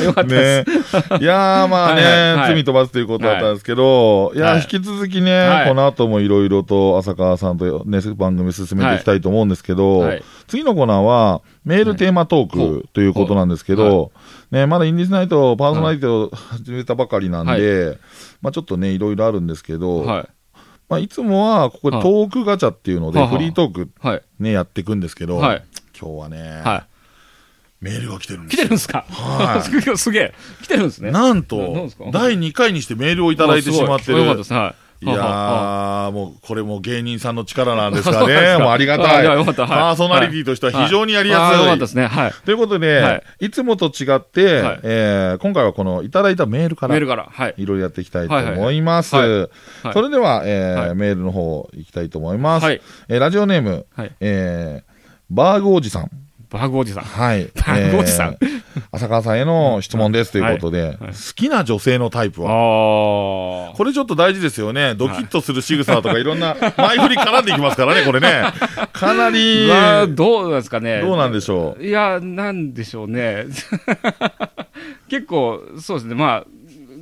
い。よかったです。ね。いやー、まあね、罪飛ばすということだったんですけど、い、や引き続きね、はい。この後もいろいろと浅川さんとね、番組進めていきたいと思うんですけど、はい。次のコーナーは、メールテーマトーはい。クということなんですけど、ね、まだインディーズナイトパーソナリティを始めたばかりなんで、まあちょっとね、いろいろあるんですけど、はい。まあいつもはここでトークガチャっていうので、はいフリートークはい。ね、やっていくんですけど、はい。今日はね、はメールが来てるんい。ですよ来てるんですか？は すげえすげえ。来てるんですね。なんと第2回にしてメールをいただいてしまってる。はい。いやもう、これも芸人さんの力なんですかね。かもうありがたい。パーソナリティとしては非常にやりやあーよかったすい。ですね。はい。ということで、、はいつもと違って、はいえー今回はこのいただいたメールから、いメールから。はい。ろいろやっていきたいと思います。それでは、えメールの方行きたいと思います。はいえーラジオネーム、はいえーバーグおじさん。バーグおじさん。はい。バーグおじさんえー浅川さんへの質問ですということで、はい好きな女性のタイプあは？あ。これちょっと大事ですよね。ドキッとする仕草とかいろんな 前振り絡んでいきますからね、これね。かなり、まあ、どうなんですかね。どうなんでしょいや、なんでしょうね。結構、そうですね。まあ、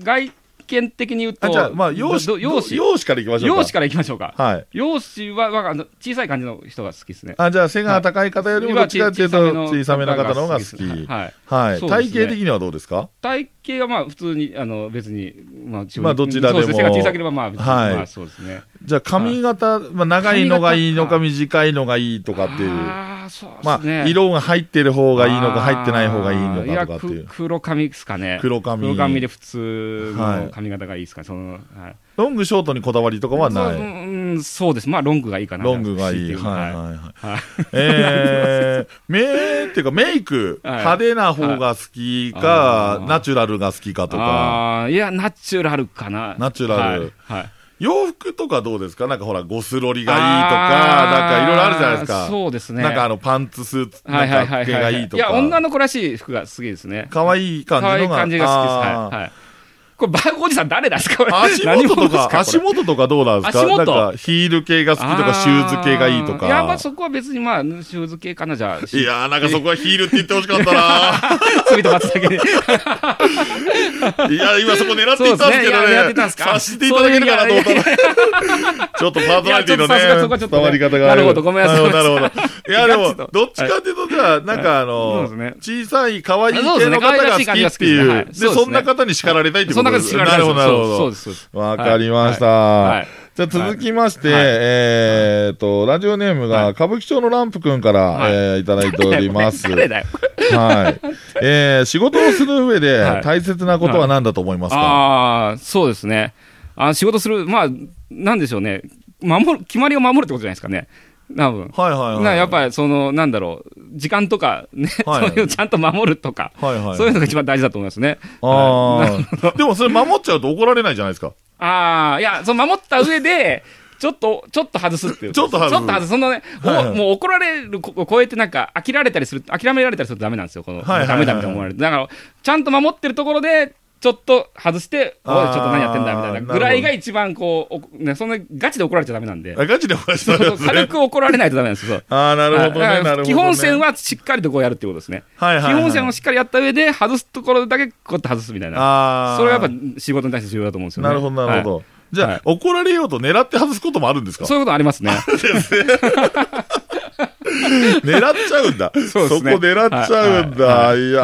外見的に言うと、あ、じゃあ、まあ、容姿、ど容姿容姿からいきましょうか。容姿からいきましょうか。はい。容姿は、まああの小さい感じの人が好きですね。あ、じゃあ、背が高い方よりもどっちかっていうと、小さめの方の方が好き。はい。はい。体型的にはどうですか？体型はまあ普通に、あの別に、まあ、まあどちらでも背が小さければまあ、はいまあそうですね。じゃあ、髪型、まあ、長いのがいいのか髪短いのがいいとかっていう。そうまですね。あ、色が入ってる方がいいのか入ってない方がいいのかとかっていうや。く黒髪ですかね。黒髪黒髪で普通はいの髪型がいいですか、その、はい。ロングショートにこだわりとかはない？うん、そうです。まあロングがいいかな。ロングがいい。はいはいはい。はい。えー、目っていうかメイク、はい派手な方が好きはかい、ナチュラルが好きかとか、ああ、いや、ナチュラルかな。ナチュラルはい。はい洋服とかどうですか？なんかほら、ゴスロリがいいとか、なんかいろいろあるじゃないですか。そうですね。なんかあの、パンツスーツ、なんか系がいいとか。いや、女の子らしい服が好きですね。可愛い感じ可愛いのが。感じが好きです。はい。はい。これ、バーグおじさん誰ですかこれ。足何元とか、足元とかどうなんですか？足元なんか、ヒール系が好きとか、シューズ系がいいとか。いや、まあそこは別にまあ、シューズ系かな、じゃあ。いやー、なんかそこはヒールって言ってほしかったなスイートバツだけで。いや、今そこ狙っていったんですけどねいや狙ってね。たんですか察していただけるかなと思ったら。ちょっとパーソナリティのね、伝わり方がある。なるほどごめんなさいなるほど。いや、でも どっちかっていうと、じゃあ、なんかあの小さい可愛い系の方が好きっていう。でそんな方に叱られたいってことです感じ叱られたいなるほど、なるほど。そうです、そうです。わかりました。はいじゃあ続きまして、はいえーっと、ラジオネームが、はい歌舞伎町のランプくんから、はいえーいただいております。はい。えー仕事をする上ではい大切なことは何だと思いますか、ああ、そうですね。あ仕事する、まあ、なんでしょうね。守る、決まりを守るってことじゃないですかね。多分。はいはいはい。なやっぱりその、なんだろう、時間とかね、はいそういうのちゃんと守るとか、はいはい。そういうのが一番大事だと思いますね。ああ。でもそれ守っちゃうと怒られないじゃないですか。ああ、いや、その守った上で、ちょっと、ちょっと外すっていう。ちょっと外すちょっと外す。そのね、おはいはいもう怒られるこを超えてなんか、飽きられたりする、諦められたりするとダメなんですよ。この、はいはいはいダメだみたいな思われる。だから、ちゃんと守ってるところで、ちょっと外して、おい、ちょっと何やってんだみたいなぐらいが一番こう、おね、そんなガチで怒られちゃダメなんで。あガチで怒られちゃそううですね軽。く怒られないとダメなんですよ。ああ、なるほどね、なるほど、ね。基本線はしっかりとこうやるってことですね。はいはいはい、基本線をしっかりやった上で、外すところだけこうやって外すみたいな。ああ。それはやっぱ仕事に対して重要だと思うんですよね。なるほど、なるほど。はいじゃあ、はい怒られようと狙って外すこともあるんですか？そういうことありますね。狙っちゃうんだ。そね。こ狙っちゃうんだ。はい。い。や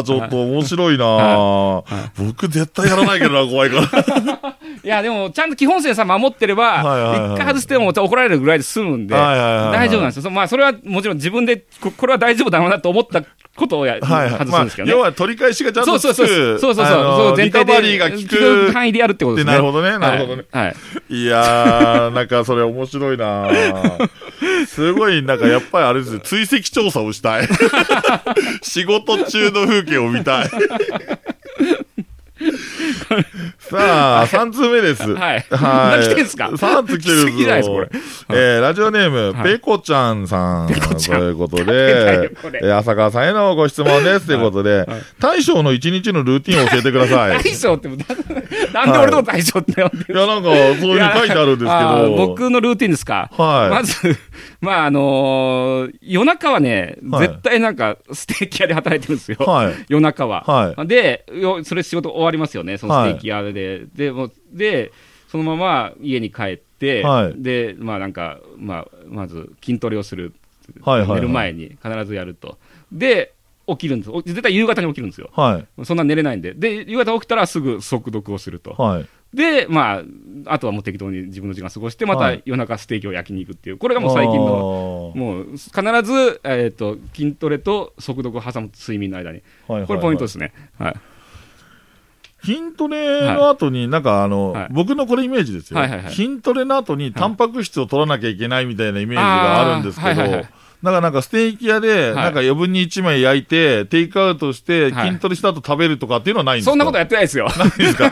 ー、ちょっと面白いなー。僕絶対やらないけどな、怖いから。いや、でも、ちゃんと基本線さ、守ってれば、一回外しても怒られるぐらいで済むんで、大丈夫なんですよ。そまあ、それはもちろん自分で、ここれは大丈夫だろうなと思ったことをや、はい外すんですけど、ね。要は取り返しがちゃんと。そうそうそう。そうそうそう。全体で。リカバリーが効く。範囲でやるってことですね。なるほどねなるほどねはい。はいいやー、なんかそれ面白いなーすごい、なんかやっぱりあれですよ、追跡調査をしたい。仕事中の風景を見たい。さあ、3通目です。はいはい。来てんすか？3通来てる来すぎじゃないですかこれえーラジオネーム、はいペコちゃんさん。ペコちゃんということで、えー浅川さんへのご質問です。ということで、大将の一日のルーティンを教えてください。大将って、ななんで俺の大将って呼んでるいや、なんか、そういうふうに書いてあるんですけど。僕のルーティンですか？はいまず、まあ、あのー夜中はね、はい絶対なんか、ステーキ屋で働いてるんですよ。はい夜中は。はいで、よそれ仕事終わりますよね、そのステーキ屋で。で、もうで、そのまま家に帰って、はいで、まあなんか、まあ、まず筋トレをする。はいはいはい寝る前に必ずやると。で、起きるんです。お絶対夕方に起きるんですよ。はい。そんな寝れないんで。で、夕方起きたらすぐ速読をすると。はい。で、まあ、あとはもう適当に自分の時間過ごして、まはいた夜中ステーキを焼きに行くっていう、これがもう最近の、のもう必ず、えー、と筋トレと速読を挟む睡眠の間に、これポイントですね。はい筋トレの後に、なんかあの、はい。僕のこれイメージですよ、はいはいはい。筋トレの後にタンパク質を取らなきゃいけないみたいなイメージがあるんですけど、あーはいはいはい。だからなんかステーキ屋で、はい。なんか余分に1枚焼いて、テイクアウトして、はい。筋トレした後食べるとかっていうのはないんですか？そんなことやってないですよ。ないですか？い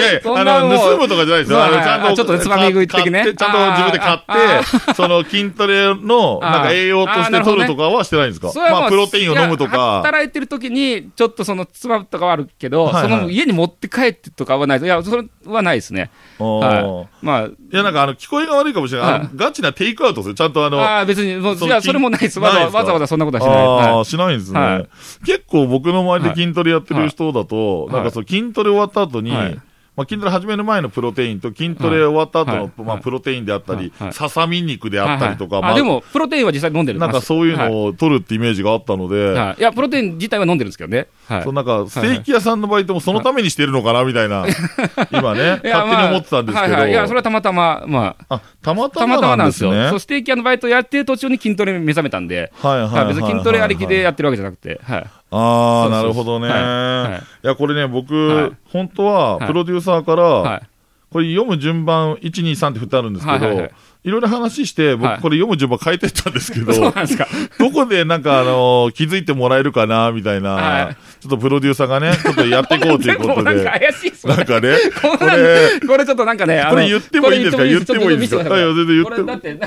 やあの、盗むとかじゃないですよ。あの、ちゃんと、あちょっとつまみ食い的ね。ちゃんと自分で買って、その筋トレの、なんか栄養として取るとかはしてないんですか？まあ、プロテインを飲むとか。働いてる時に、ちょっとそのつまむとかはあるけど、その家に持って帰ってとかはない。いや、それはないですね。まあ、いや、なんかあの、聞こえが悪いかもしれない。ガチなテイクアウトですよ。ちゃんとあの、ああ、別に、もう、いや、それもないです。わざわざわざそんなことはしない。ああ、はい。しないんですね、はい。結構僕の周りで筋トレやってる人だと、はいなんかそう筋トレ終わった後に、はいまあ、筋トレ始める前のプロテインと筋トレ終わった後の、はい。まあ、プロテインであったり、はい。ささみ肉であったりとか、まあはい。はいあでも、プロテインは実際飲んでるなんかそういうはいのを取るってイメージがあったので、はい。い。や、プロテイン自体は飲んでるんですけどね。はい。そうなんかステーキ屋さんのバイトもそのためにしてるのかなみたいな、今ね、勝手に思ってたんですけど、まあはいはい。いや、それはたまたま、まあ、あたまたたまなんんですすよ。でね。そう、ステーキ屋のバイトやってる途中に筋トレに目覚めたんで、はいはいはい。はい別に筋トレありきでやってるわけじゃなくて、はい。ああ、なるほどね。はい。や、これね、僕、はい。本当は、はい。プロデューサーから、はい。これ読む順番、1、2、3って振ってあるんですけど、はいろいろ話して、僕はい。これ読む順番変えてったんですけど。どこでなんかあの気づいてもらえるかな、みたいな、はい。ちょっとプロデューサーがね、ちょっとやっていこうということで、なんか怪しいっすね。なんかね、ここれれ、、これちょっとなんかね、これ言ってもいいんですか？言ってもいいんですか？全然言ってこれだって、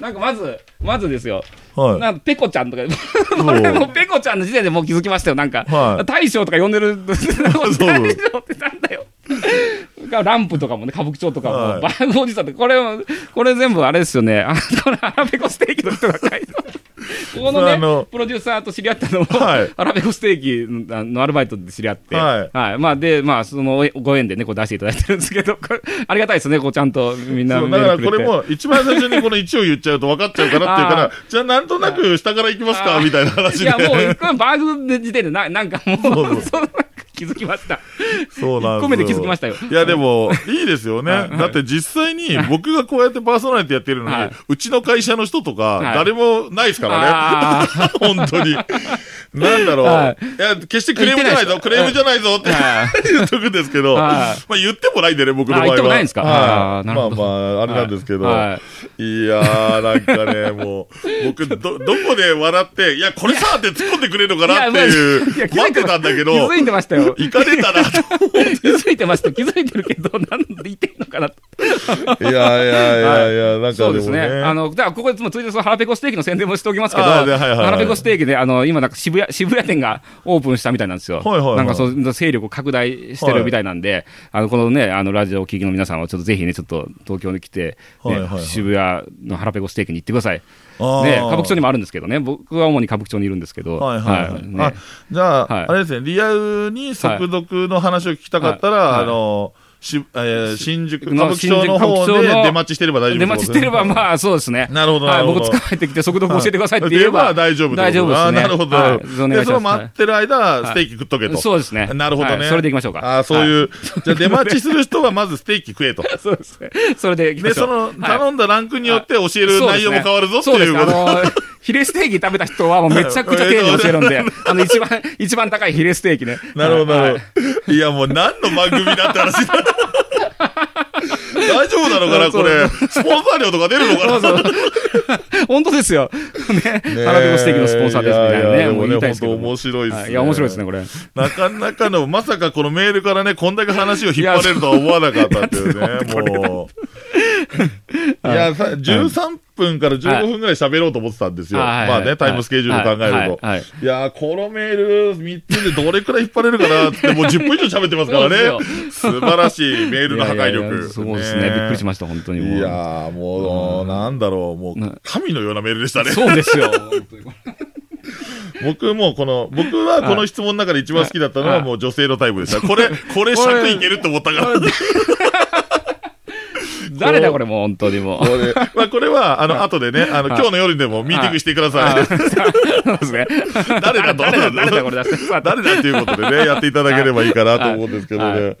なんか、まず、まずですよ。はい。なんかペコちゃんとか、これもうペコちゃんの時点でもう気づきましたよ、なんか。はい大将とか呼んでる、大将ってなんだよ。ランプとかもね、歌舞伎町とかも、はい。バーグおじさんって、これも、これ全部あれですよね。あこれ、腹ペコステーキの人が書いてますここのねプロデューサーと知り合ったのも、はい。腹ペコステーキのアルバイトで知り合って、はい。まあ、で、まあ、そのご縁でね、こう出していただいてるんですけど、ありがたいですね、こうちゃんとみんなだからこれ。も一番最初にこの1を言っちゃうと分かっちゃうからっていうから あ、じゃあなんとなく下から行きますかみたいな話で。いや、もう、バーグで時点でな、なんかもう、そうそう気づきました。そうなんですよ一個目で気づきましたよいや、でも、いいですよね。はいだって実際に僕がこうやってパーソナリティやってるのに、はいうちの会社の人とか、はい誰もないですからあね。本当に。なんだろう。はいいや、決してクレームじゃないぞ、クレームじゃないぞっては言っとくんですけど、はいまあ言ってもないんでね、僕の場合は。あ言ってもないんですか？はいまあまあ、あれなんですけど。はいやー、なんかね、もう、僕、ど、どこで笑って、いや、これさって突っ込んでくれるのかなっていういや、待ってたんだけど、気づいてましたよ。行かれたなと気づいてました。気づいてるけど、なんで言ってんのかなと。いやいやいやいや、なんかでもそうですね。ね。あの、だからここでもついでその腹ペコステーキの宣伝もしておきますけど、はいはいはい腹ペコステーキで、あの、今なんか渋谷、渋谷店がオープンしたみたいなんですよ。はいはいはい。なんかその勢力を拡大してるみたいなんで、あの、このね、あの、ラジオをお聞きの皆さんはちょっとぜひね、ちょっと東京に来て、ねはいはいはい。渋谷の腹ペコステーキに行ってください。ね、歌舞伎町にもあるんですけどね、僕は主に歌舞伎町にいるんですけど、はいはいはい。ねあじゃあ、はい。あれですね、リアルに速読の話を聞きたかったら、はい。はい。あの、しえー新宿、歌の舞伎町の方で出待ちしてれば大丈夫出待ちしてれば、まあ、そうですね。なるほどはい、なるほど僕捕まえてきて速読教えてくださいって言えば、大丈夫大丈夫ですね。あなるほど。はいで、その待ってる間、ステーキ食っとけと。そうですね。なるほどね。はいそれでいきましょうか。あーそういう、じゃあ出待ちする人はまずステーキ食えと。はい。そうですね。それでいきまで、しょ。そうの、はい頼んだランクによって教える内容も変わるぞってそうですね。いうこと。あのー、ヒレステーキ食べた人はもうめちゃくちゃ丁寧に教えるんで、あの、一番、一番高いヒレステーキね。なるほど、なるはいほど。いや、もう何の番組だって話だ。大丈夫なのかな、これ。スポンサー料とか出るのかな。そうそう。本当ですよ。ね。ね腹ペコステーキのスポンサーですみたいなね。ややでもね、もう言いたいです面白いですね。はいいや、面白いですね、これ。なかなかの、まさかこのメールからね、こんだけ話を引っ張れるとは思わなかったっていうね、もう。いや、さ13分から15分ぐらい喋ろうと思ってたんですよ。はいまあね、タイムスケジュール考えると。はいやー、このメール3つでどれくらい引っ張れるかなって、もう10分以上喋ってますからね。素晴らしいメールの破壊いやいやい力。やそうですね。びっくりしました、本当にもう。いやー、もう、なんだろう、もねう、神のようなメールでしたね。そうですよ。僕もこの、僕はこの質問の中で一番好きだったのははいもう女性のタイプでした。これ、これ尺いけるって思ったから。誰だ、これもう、本当にもう。これ、まあこれは、あの、後でね、あの、はい。今日の夜にでもミーティングしてくださあい。そうですね。誰だと。誰だ、これ。誰だっていうことでね、やっていただければいいかなと思うんですけどはね。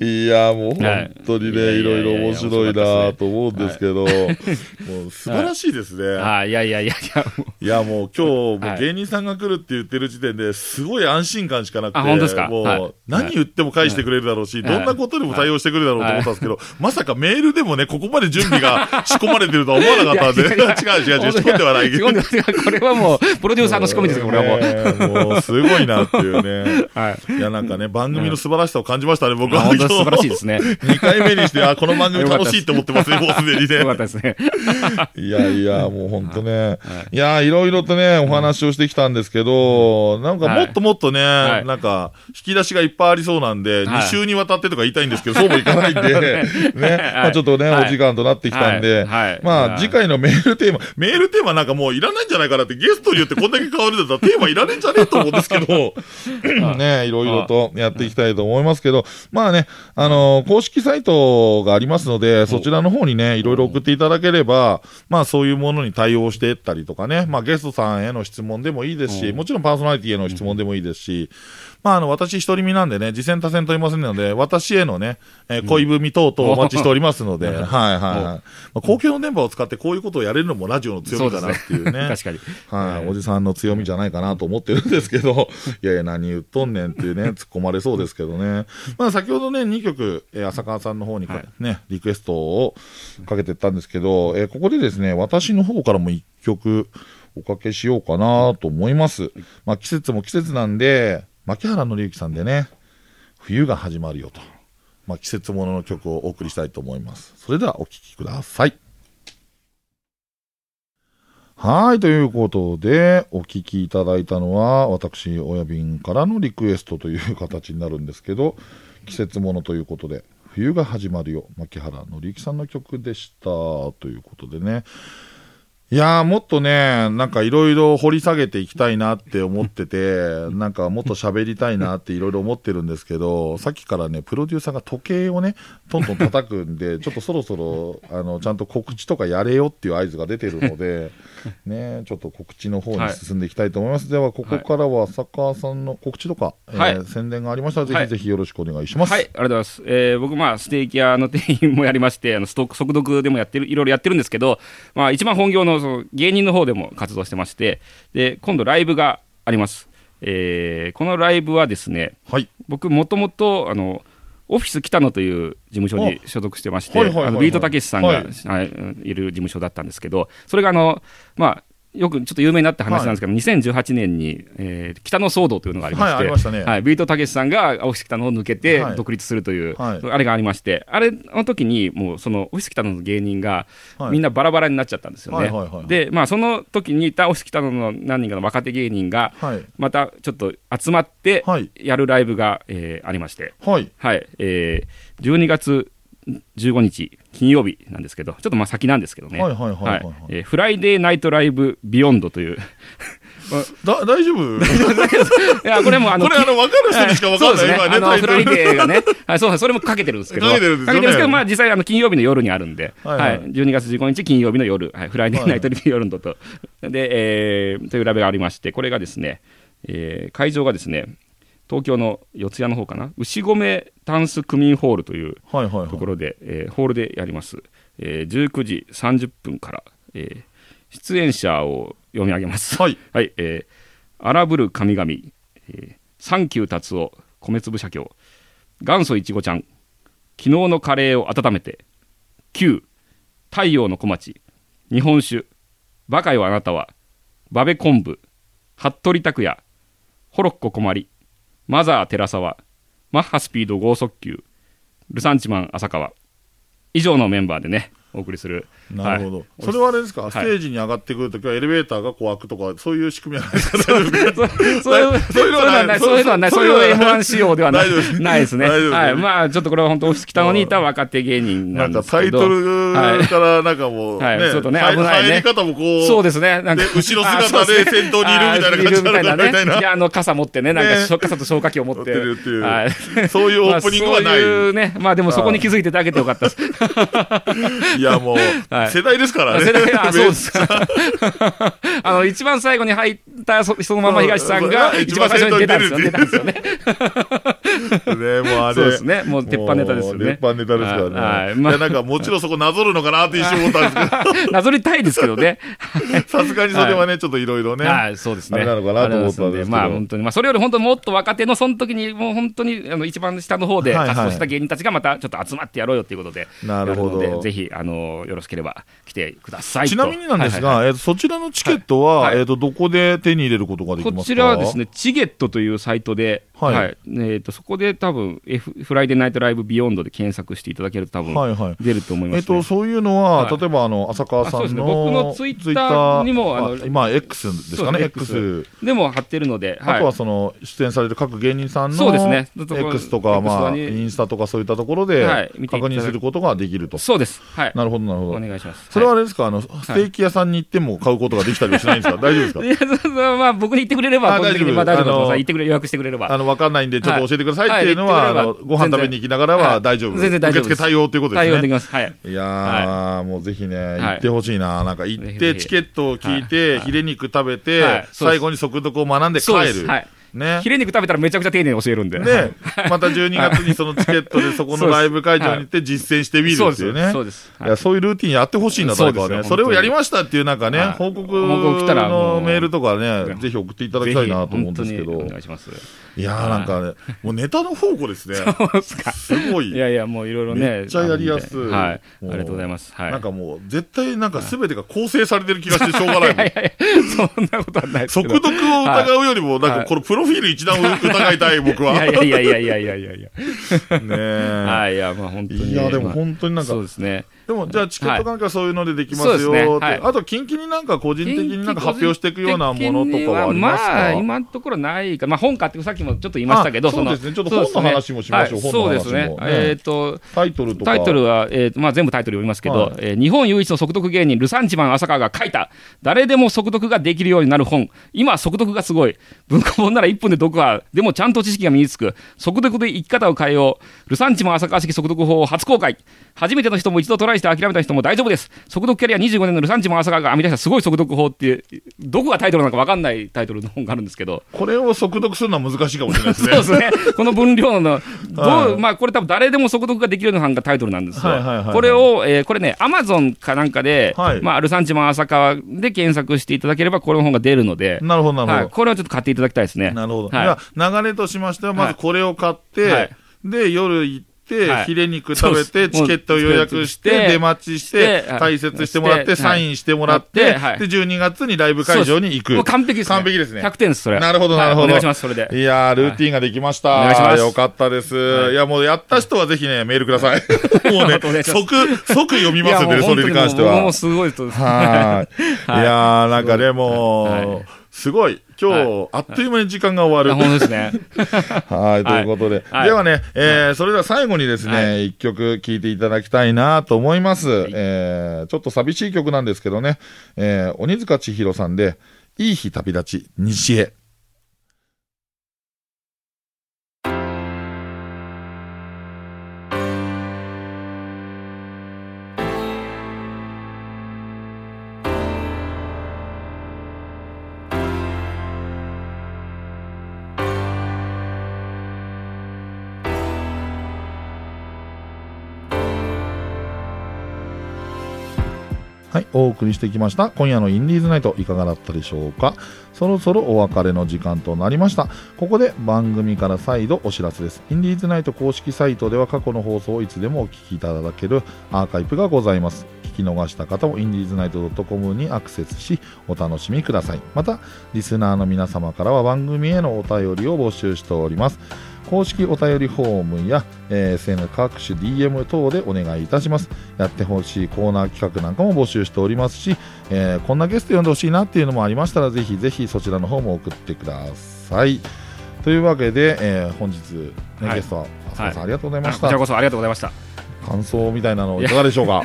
いや、もう本当にね、はい。いろいろ面白いなと思うんですけど、もう素晴らしいですね。あい。やいやいやいや、もう。いや、もう今日、芸人さんが来るって言ってる時点ですごい安心感しかなくて、あ本当ですか？もはい。う何言っても返してくれるだろうし、はい。どんなことでも対応してくれるだろうと思ったんですけど、まさかメールでもね、ここまで準備が仕込まれてるとは思わなかったんで、違う違う違う、仕込んではないけどこれはもう、プロデューサーの仕込みですよ、これはもう。ねもうすごいなっていうね。はい。いや、なんかね、番組の素晴らしさを感じましたね、僕は。素晴らしいですね。2回目にして、あ、この番組楽しいって思ってますね、もうすでによかねっ。たですね。いやいや、もう本当ね。いや、いろいろとね、お話をしてきたんですけど、なんかもっともっとね、はいなんか、引き出しがいっぱいありそうなんで、はい2週にわたってとか言いたいんですけど、そうもいかないんで、ね、まあちょっとね、はい。お時間となってきたんで、まあはい。次回のメールテーマ、メールテーマなんかもういらないんじゃないかなって、ゲストによってこんだけ変わるんだったらテーマいらねえんじゃねえと思うんですけど、ね、いろいろとやっていきたいと思いますけど、まあね、あの公式サイトがありますので、そちらの方にね、いろいろ送っていただければ、まあそういうものに対応していったりとかね、まあゲストさんへの質問でもいいですし、もちろんパーソナリティへの質問でもいいですし、まああの私一人身なんでね、次戦多戦問いませんので、私へのね、えー恋文等々お待ちしておりますので、はいはいはい。まあ、公共の電波を使ってこういうことをやれるのもラジオの強みだなっていうね。確かに。はい、おじさんの強みじゃないかなと思ってるんですけど、いやいや、何言っとんねんっていうね、突っ込まれそうですけどね。まあ、先ほどね、2曲、えー浅川さんの方にか、はいね、リクエストをかけてったんですけど、えーここでですね、私の方からも1曲おかけしようかなと思います。まあ、季節も季節なんで、牧原紀之さんでね、冬が始まるよと。まあ、季節ものの曲をお送りしたいと思います。それではお聴きください。はい、ということで、お聞きいただいたのは、私、親便からのリクエストという形になるんですけど、季節ものということで、冬が始まるよ、牧原紀之さんの曲でした、ということでね。いやー、もっとね、なんかいろいろ掘り下げていきたいなって思ってて、なんかもっと喋りたいなっていろいろ思ってるんですけど、さっきからね、プロデューサーが時計をね、トントン叩くんで、ちょっとそろそろ、あの、ちゃんと告知とかやれよっていう合図が出てるので、ね、ちょっと告知の方に進んでいきたいと思います。では、ここからは浅川さんの告知とか、はいえー宣伝がありましたら、ぜはいひぜひよろしくお願いします。はい、ありがとうございます。えー僕、まあ、ステーキ屋の店員もやりまして、あのストック速読でもやってる、いろいろやってるんですけど、まあ、一番本業のその芸人の方でも活動してまして、で、今度ライブがあります。えーこのライブはですね、はい。僕、もともと、あの、オフィス北野という事務所に所属してまして、ビートたけしさんが、はいはいいる事務所だったんですけど、それがあの、まあ、よくちょっと有名になった話なんですけど、2018年に、えー北野騒動というのがありまして、はいビートたけしさんがオフィス北野を抜けてはい。独立するという、はい。あれがありまして、あれの時に、もうそのオフィス北野の芸人が、はい。みんなバラバラになっちゃったんですよね。はいはいはいで、まあ、その時にいたオフィス北野の何人かの若手芸人が、はい。またちょっと集まってはい。やるライブが、えーありまして、はい。はい、えー、12月15日金曜日なんですけど、ちょっとまあ先なんですけどね、はいはいはいはいはい。えーフライデーナイトライブビヨンドという、だ、大丈夫？いや、これもあの、これあの、分かる人にしか分かんない。ね。今あの、フライデーがね、はい、そうそれもかけてるんですけど、かけてるんですよね。けけど、まあ実際、あの、金曜日の夜にあるんで、ははい。い、はい12月15日金曜日の夜、はい、フライデーナイトライブビヨンドと、で、えー、というライブがありまして、これがですね、えー会場がですね、東京の四谷の方かな、牛込タンス区民ホールという。ところで、えーホールでやります。えー19時30分から、えー出演者を読み上げます。はい。はい、えー、荒ぶる神々、えー、サンキュー達夫、米粒社協、元祖いちごちゃん、昨日のカレーを温めて。9、太陽の小町。日本酒。バカよあなたは。バベ昆布。服部拓也。ホロッコ困り。マザー寺沢。マッハスピード剛速球。ルサンチマン浅川。以上のメンバーでね、お送りする。なるほど、はい。それはあれですか、い。ステージに上がってくるときはエレベーターがこう開くとか、そういう仕組みはないですか？そういう、そういうそういうのはない。そういうのはない、そういうそういうのはない。M1 仕様ではない。ないですね。はい。まあ、ちょっとこれは本当、オフィス北野にいた若手芸人ななんんかですけど。タイトルからなんかもう、はい。ねちょっとね。入危ないね。入り方もこう、そうですね。なんか。で後ろ姿で先頭にいるみたいな感じみたいなね。いや、あの、傘持ってね、なんか、ね。しょ傘と消火器を持って。持ってるっていう。はい。そういうオープニングはない。まあそういうね。まあでもそこに気づいていただけてよかったです。いやもう、はい世代ですからね。世代あ、そうですか。あの、一番最後に入ったそそのまま東さんが一番最初に出たんですよ。一出たんですよね。ね、もうあれ。そうですね。もう鉄板ネタですよね。鉄板ネタですからね。はい。まいや、なんかもちろんそこなぞるのかなって一瞬思ったんですあ、なぞりたいですけどね。けど、さすがにそれはね、ちょっといろいろね。はい、そうですね。なのかなと思ったんですけどまあ本当に、まあそれより本当にもっと若手の、その時にもう本当に、あの、一番下の方で活動した芸人たちがまたちょっと集まってやろうよっていうことで、なるほどぜひ、あの、よろしければ来てくださいと。ちなみになんですが、はいはいはいえーとそちらのチケットは、はいはいえっ、と、どこで手に入れることができますか？こちらはですね、チゲットというサイトで、はいはいえー、とそこで多分、F、フライデーナイトライブビヨンドで検索していただけると多分、はいはい。出ると思います、えっ、ね。と、そういうのは、はい例えば、あの、浅川さんの、僕のツイッターにもあのあ今、X ですかね、X。でも貼ってるので、あとはその出演される各芸人さんのそうですね X とか、まあ、にインスタとかそういったところで確認することができると。そうです。はい。なるほど、なるほど。願いします。それはあれですか、あの、ステーキ屋さんに行っても買うことができたりはしないんですか？大丈夫ですか？いや、そうそうまあ、僕に言ってくれれば、あ大丈夫まあ、大丈夫言ってくれ、予約してくれれば。あの、わかんないんで、ちょっと教えてくださいっていうのは、はいあの、ご飯食べに行きながらは大丈夫。はい全然大丈夫受付対応ということですね。対応できます。はい。いやー、もうぜひね、行ってほしいな。なんか行って、チケットを聞いて、はいヒレ肉食べて、最後に速読を学んで帰。る。はい。ねヒ。レ肉食べたらめちゃくちゃ丁寧に教えるんで。で、また12月にそのチケットでそこのライブ会場に行って実践してみる。っていうね。そうです。いや、そういうルーティンやってほしいな、誰かはね。それをやりましたっていうなんかね、はい報告のメールとかね、ぜひ送っていただきたいなと思うんですけどお。願いします。いやーなんか、ね、もうネタの宝庫ですね。そうすか。すごい。いやいや、もういろいろね。めっちゃやりやすい。はい。ありがとうございます。はい。なんかもう、絶対なんか全てが構成されてる気がしてしょうがない。いやいやそんなことはないですけど。速読を疑うよりも、なんかこのプロフィール一段を疑いたい、僕は。いやいやいやいやいやいやいや。ねえ。はい、いや、まあ本当に。いや、でも本当になんか。そうですね。でも、じゃあチケットなんかそういうのでできますそうですね。はいあと、近々になんか個人的になんか発表していくようなものとかはありますか？まあ、今のところないか。まあ、本買って、さっきもちょっと言いましたけど、あそうですねちょっと本の話もしましょうそうですね。ねえっと、タイトルとか。タイトルは、えーまあ、全部タイトル読みますけど、はいえー日本唯一の速読芸人、ルサンチマン浅川が書いた、誰でも速読ができるようになる本。今、速読がすごい。文庫本なら1分で読破。でもちゃんと知識が身につく。速読で生き方を変えよう。ルサンチマン浅川式速読法を初公開。初めての人も一度トライして諦めた人も大丈夫です。速読キャリア25年のルサンチマン浅川が編み出したすごい速読法っていう、どこがタイトルなのか分かんないタイトルの本があるんですけど。これを速読するのは難しいかもしれないですね。そうですね。この分量の、どう、はいまあ、これ多分誰でも速読ができるような版がタイトルなんですよ。はいはいはいはいこれを、えーこれね、アマゾンかなんかで、はいまあ、アルサンチマン浅川で検索していただければ、この本が出るので、なるほど、なるはい、ほこれはちょっと買っていただきたいですね。ど。なるほど。はい流れとしましては、まずこれを買って、はいで、夜行って、はいヒレ肉食べて、ですチケットを予約して、出待ちして解説してもらって、サインしてもらって、で、はいはい12月にライブ会場に行く。完璧ですね。完璧ですね。100点です、それ。なるほどはいなるほどお願いします、それで。いやー、ルーティンができました。お願いしますよかったです。い、や、もうやった人はぜひね、メールください。もうね 即、即読みますんでね、それに関してはいやもう。すごいと。はい。いはいやー、なんかね、もう、はいすごい。今日、あっという間に時間が終わる。あ本当ですね。はい、ということで。はいではね、えー、それでは最後にですはね、一曲聴いていただきたいなと思います。えー、ちょっと寂しい曲なんですけどね、えー、鬼塚千尋さんで、いい日旅立ち、西へ。はい、お送りしてきました今夜のインディーズナイトいかがだったでしょうか？そろそろお別れの時間となりました。ここで番組から再度お知らせです。インディーズナイト公式サイトでは過去の放送をいつでもお聞きいただけるアーカイブがございます。聞き逃した方もインディーズナイト .com にアクセスしお楽しみください。またリスナーの皆様からは番組へのお便りを募集しております。公式お便りフォームや、えー SN 各種 DM 等でお願いいたしますやってほしいコーナー企画なんかも募集しておりますし、えーこんなゲスト呼んでほしいなっていうのもありましたらぜひぜひそちらの方も送ってくださいというわけで、えー本日、ねはいゲストは浅田さん、はいありがとうございましたこちらこそありがとうございました。感想みたいなのいかがでしょうか？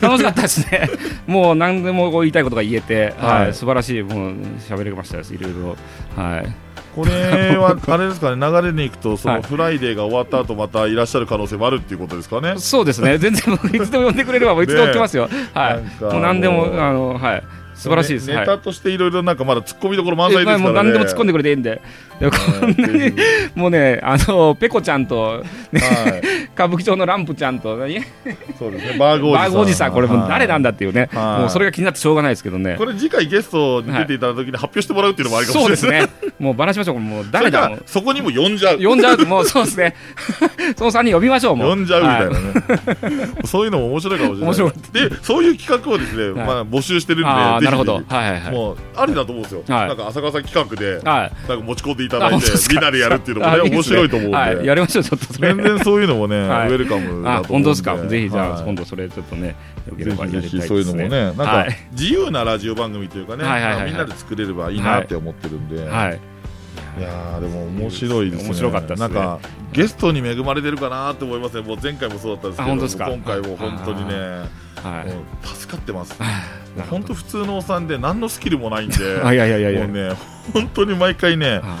楽しかったですね。もう何でも言いたいことが言えて、はいはい、素晴らしい、もう喋れましたです、いろいろ。はい。これはあれですかね 流れに行くとそはいのフライデーが終わった後またいらっしゃる可能性もあるっていうことですかねそうですね、全然いつでも呼んでくれれば、もういつでも来ますよ。はい。もう何でもあの、はい。素晴らしいです。ネタとしていろいろなんかまだ突っ込みどころ満載えですからねもう何でも突っ込んでくれていいんで、いやこんなにもうね、あのペコちゃんと、ねはい。歌舞伎町のランプちゃんと、何そうですね。バーグおじさん。バーグおじさん、これもう誰なんだだっていうね、はい。もうそれが気になってしょうがないですけどね。こ。れ次回ゲストに出ていただいた時に発表してもらうっていうのもありかもしそうれない。ですね、もうばらしましょう、もうそ誰だもそこにも呼んじゃう。呼んじゃう、もうそうですね、その3人呼びましょう、もう。呼んじゃうみたいなはね、そういうのも面白いかもしれない。面白い。でそういう企画をですね、はい。まあ、募集してるんでなるほど。はいはいはい。もうありだと思うんですよ、はい。なんか浅川さん企画で、はい。なんか持ち込んでいただいてみんなでやるっていうのもね面白いと思うんで、はい、やりましょう、ちょっと。全然そういうのもね、はい。ウェルカムだあと本当ですか、ぜひじゃあ、はい。今度それちょっとね、よけぜればそういうのもね、なんかはい。自由なラジオ番組というかね、みんなで作れればいいなって思ってるんで、はい、いやーでも面白いですね。面白かったですねなんかゲストに恵まれてるかなと思いますね。もう前回もそうだったんですけど、今回も本当にね、はい。助かってます。本当普通のおっさんで何のスキルもないんで、あ いやいやいやいやもうね本当に毎回ねあ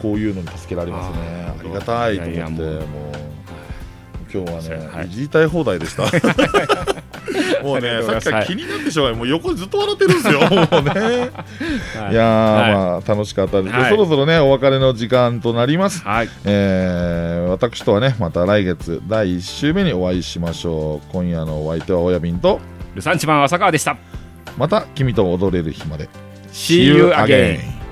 こういうのに助けられますね。ありがたいと思ってもう今日はね、はいいじりたい放題でした。もうねさっきから気になってしょうがない。もう横でずっと笑ってるんですよ。もうね。はいいやまあ楽しかったですそろそろねお別れの時間となります。はい、えー私とはねまた来月第1週目にお会いしましょう今夜のお相手は親便とルサンチマン浅川でした。また君と踊れる日まで See you again.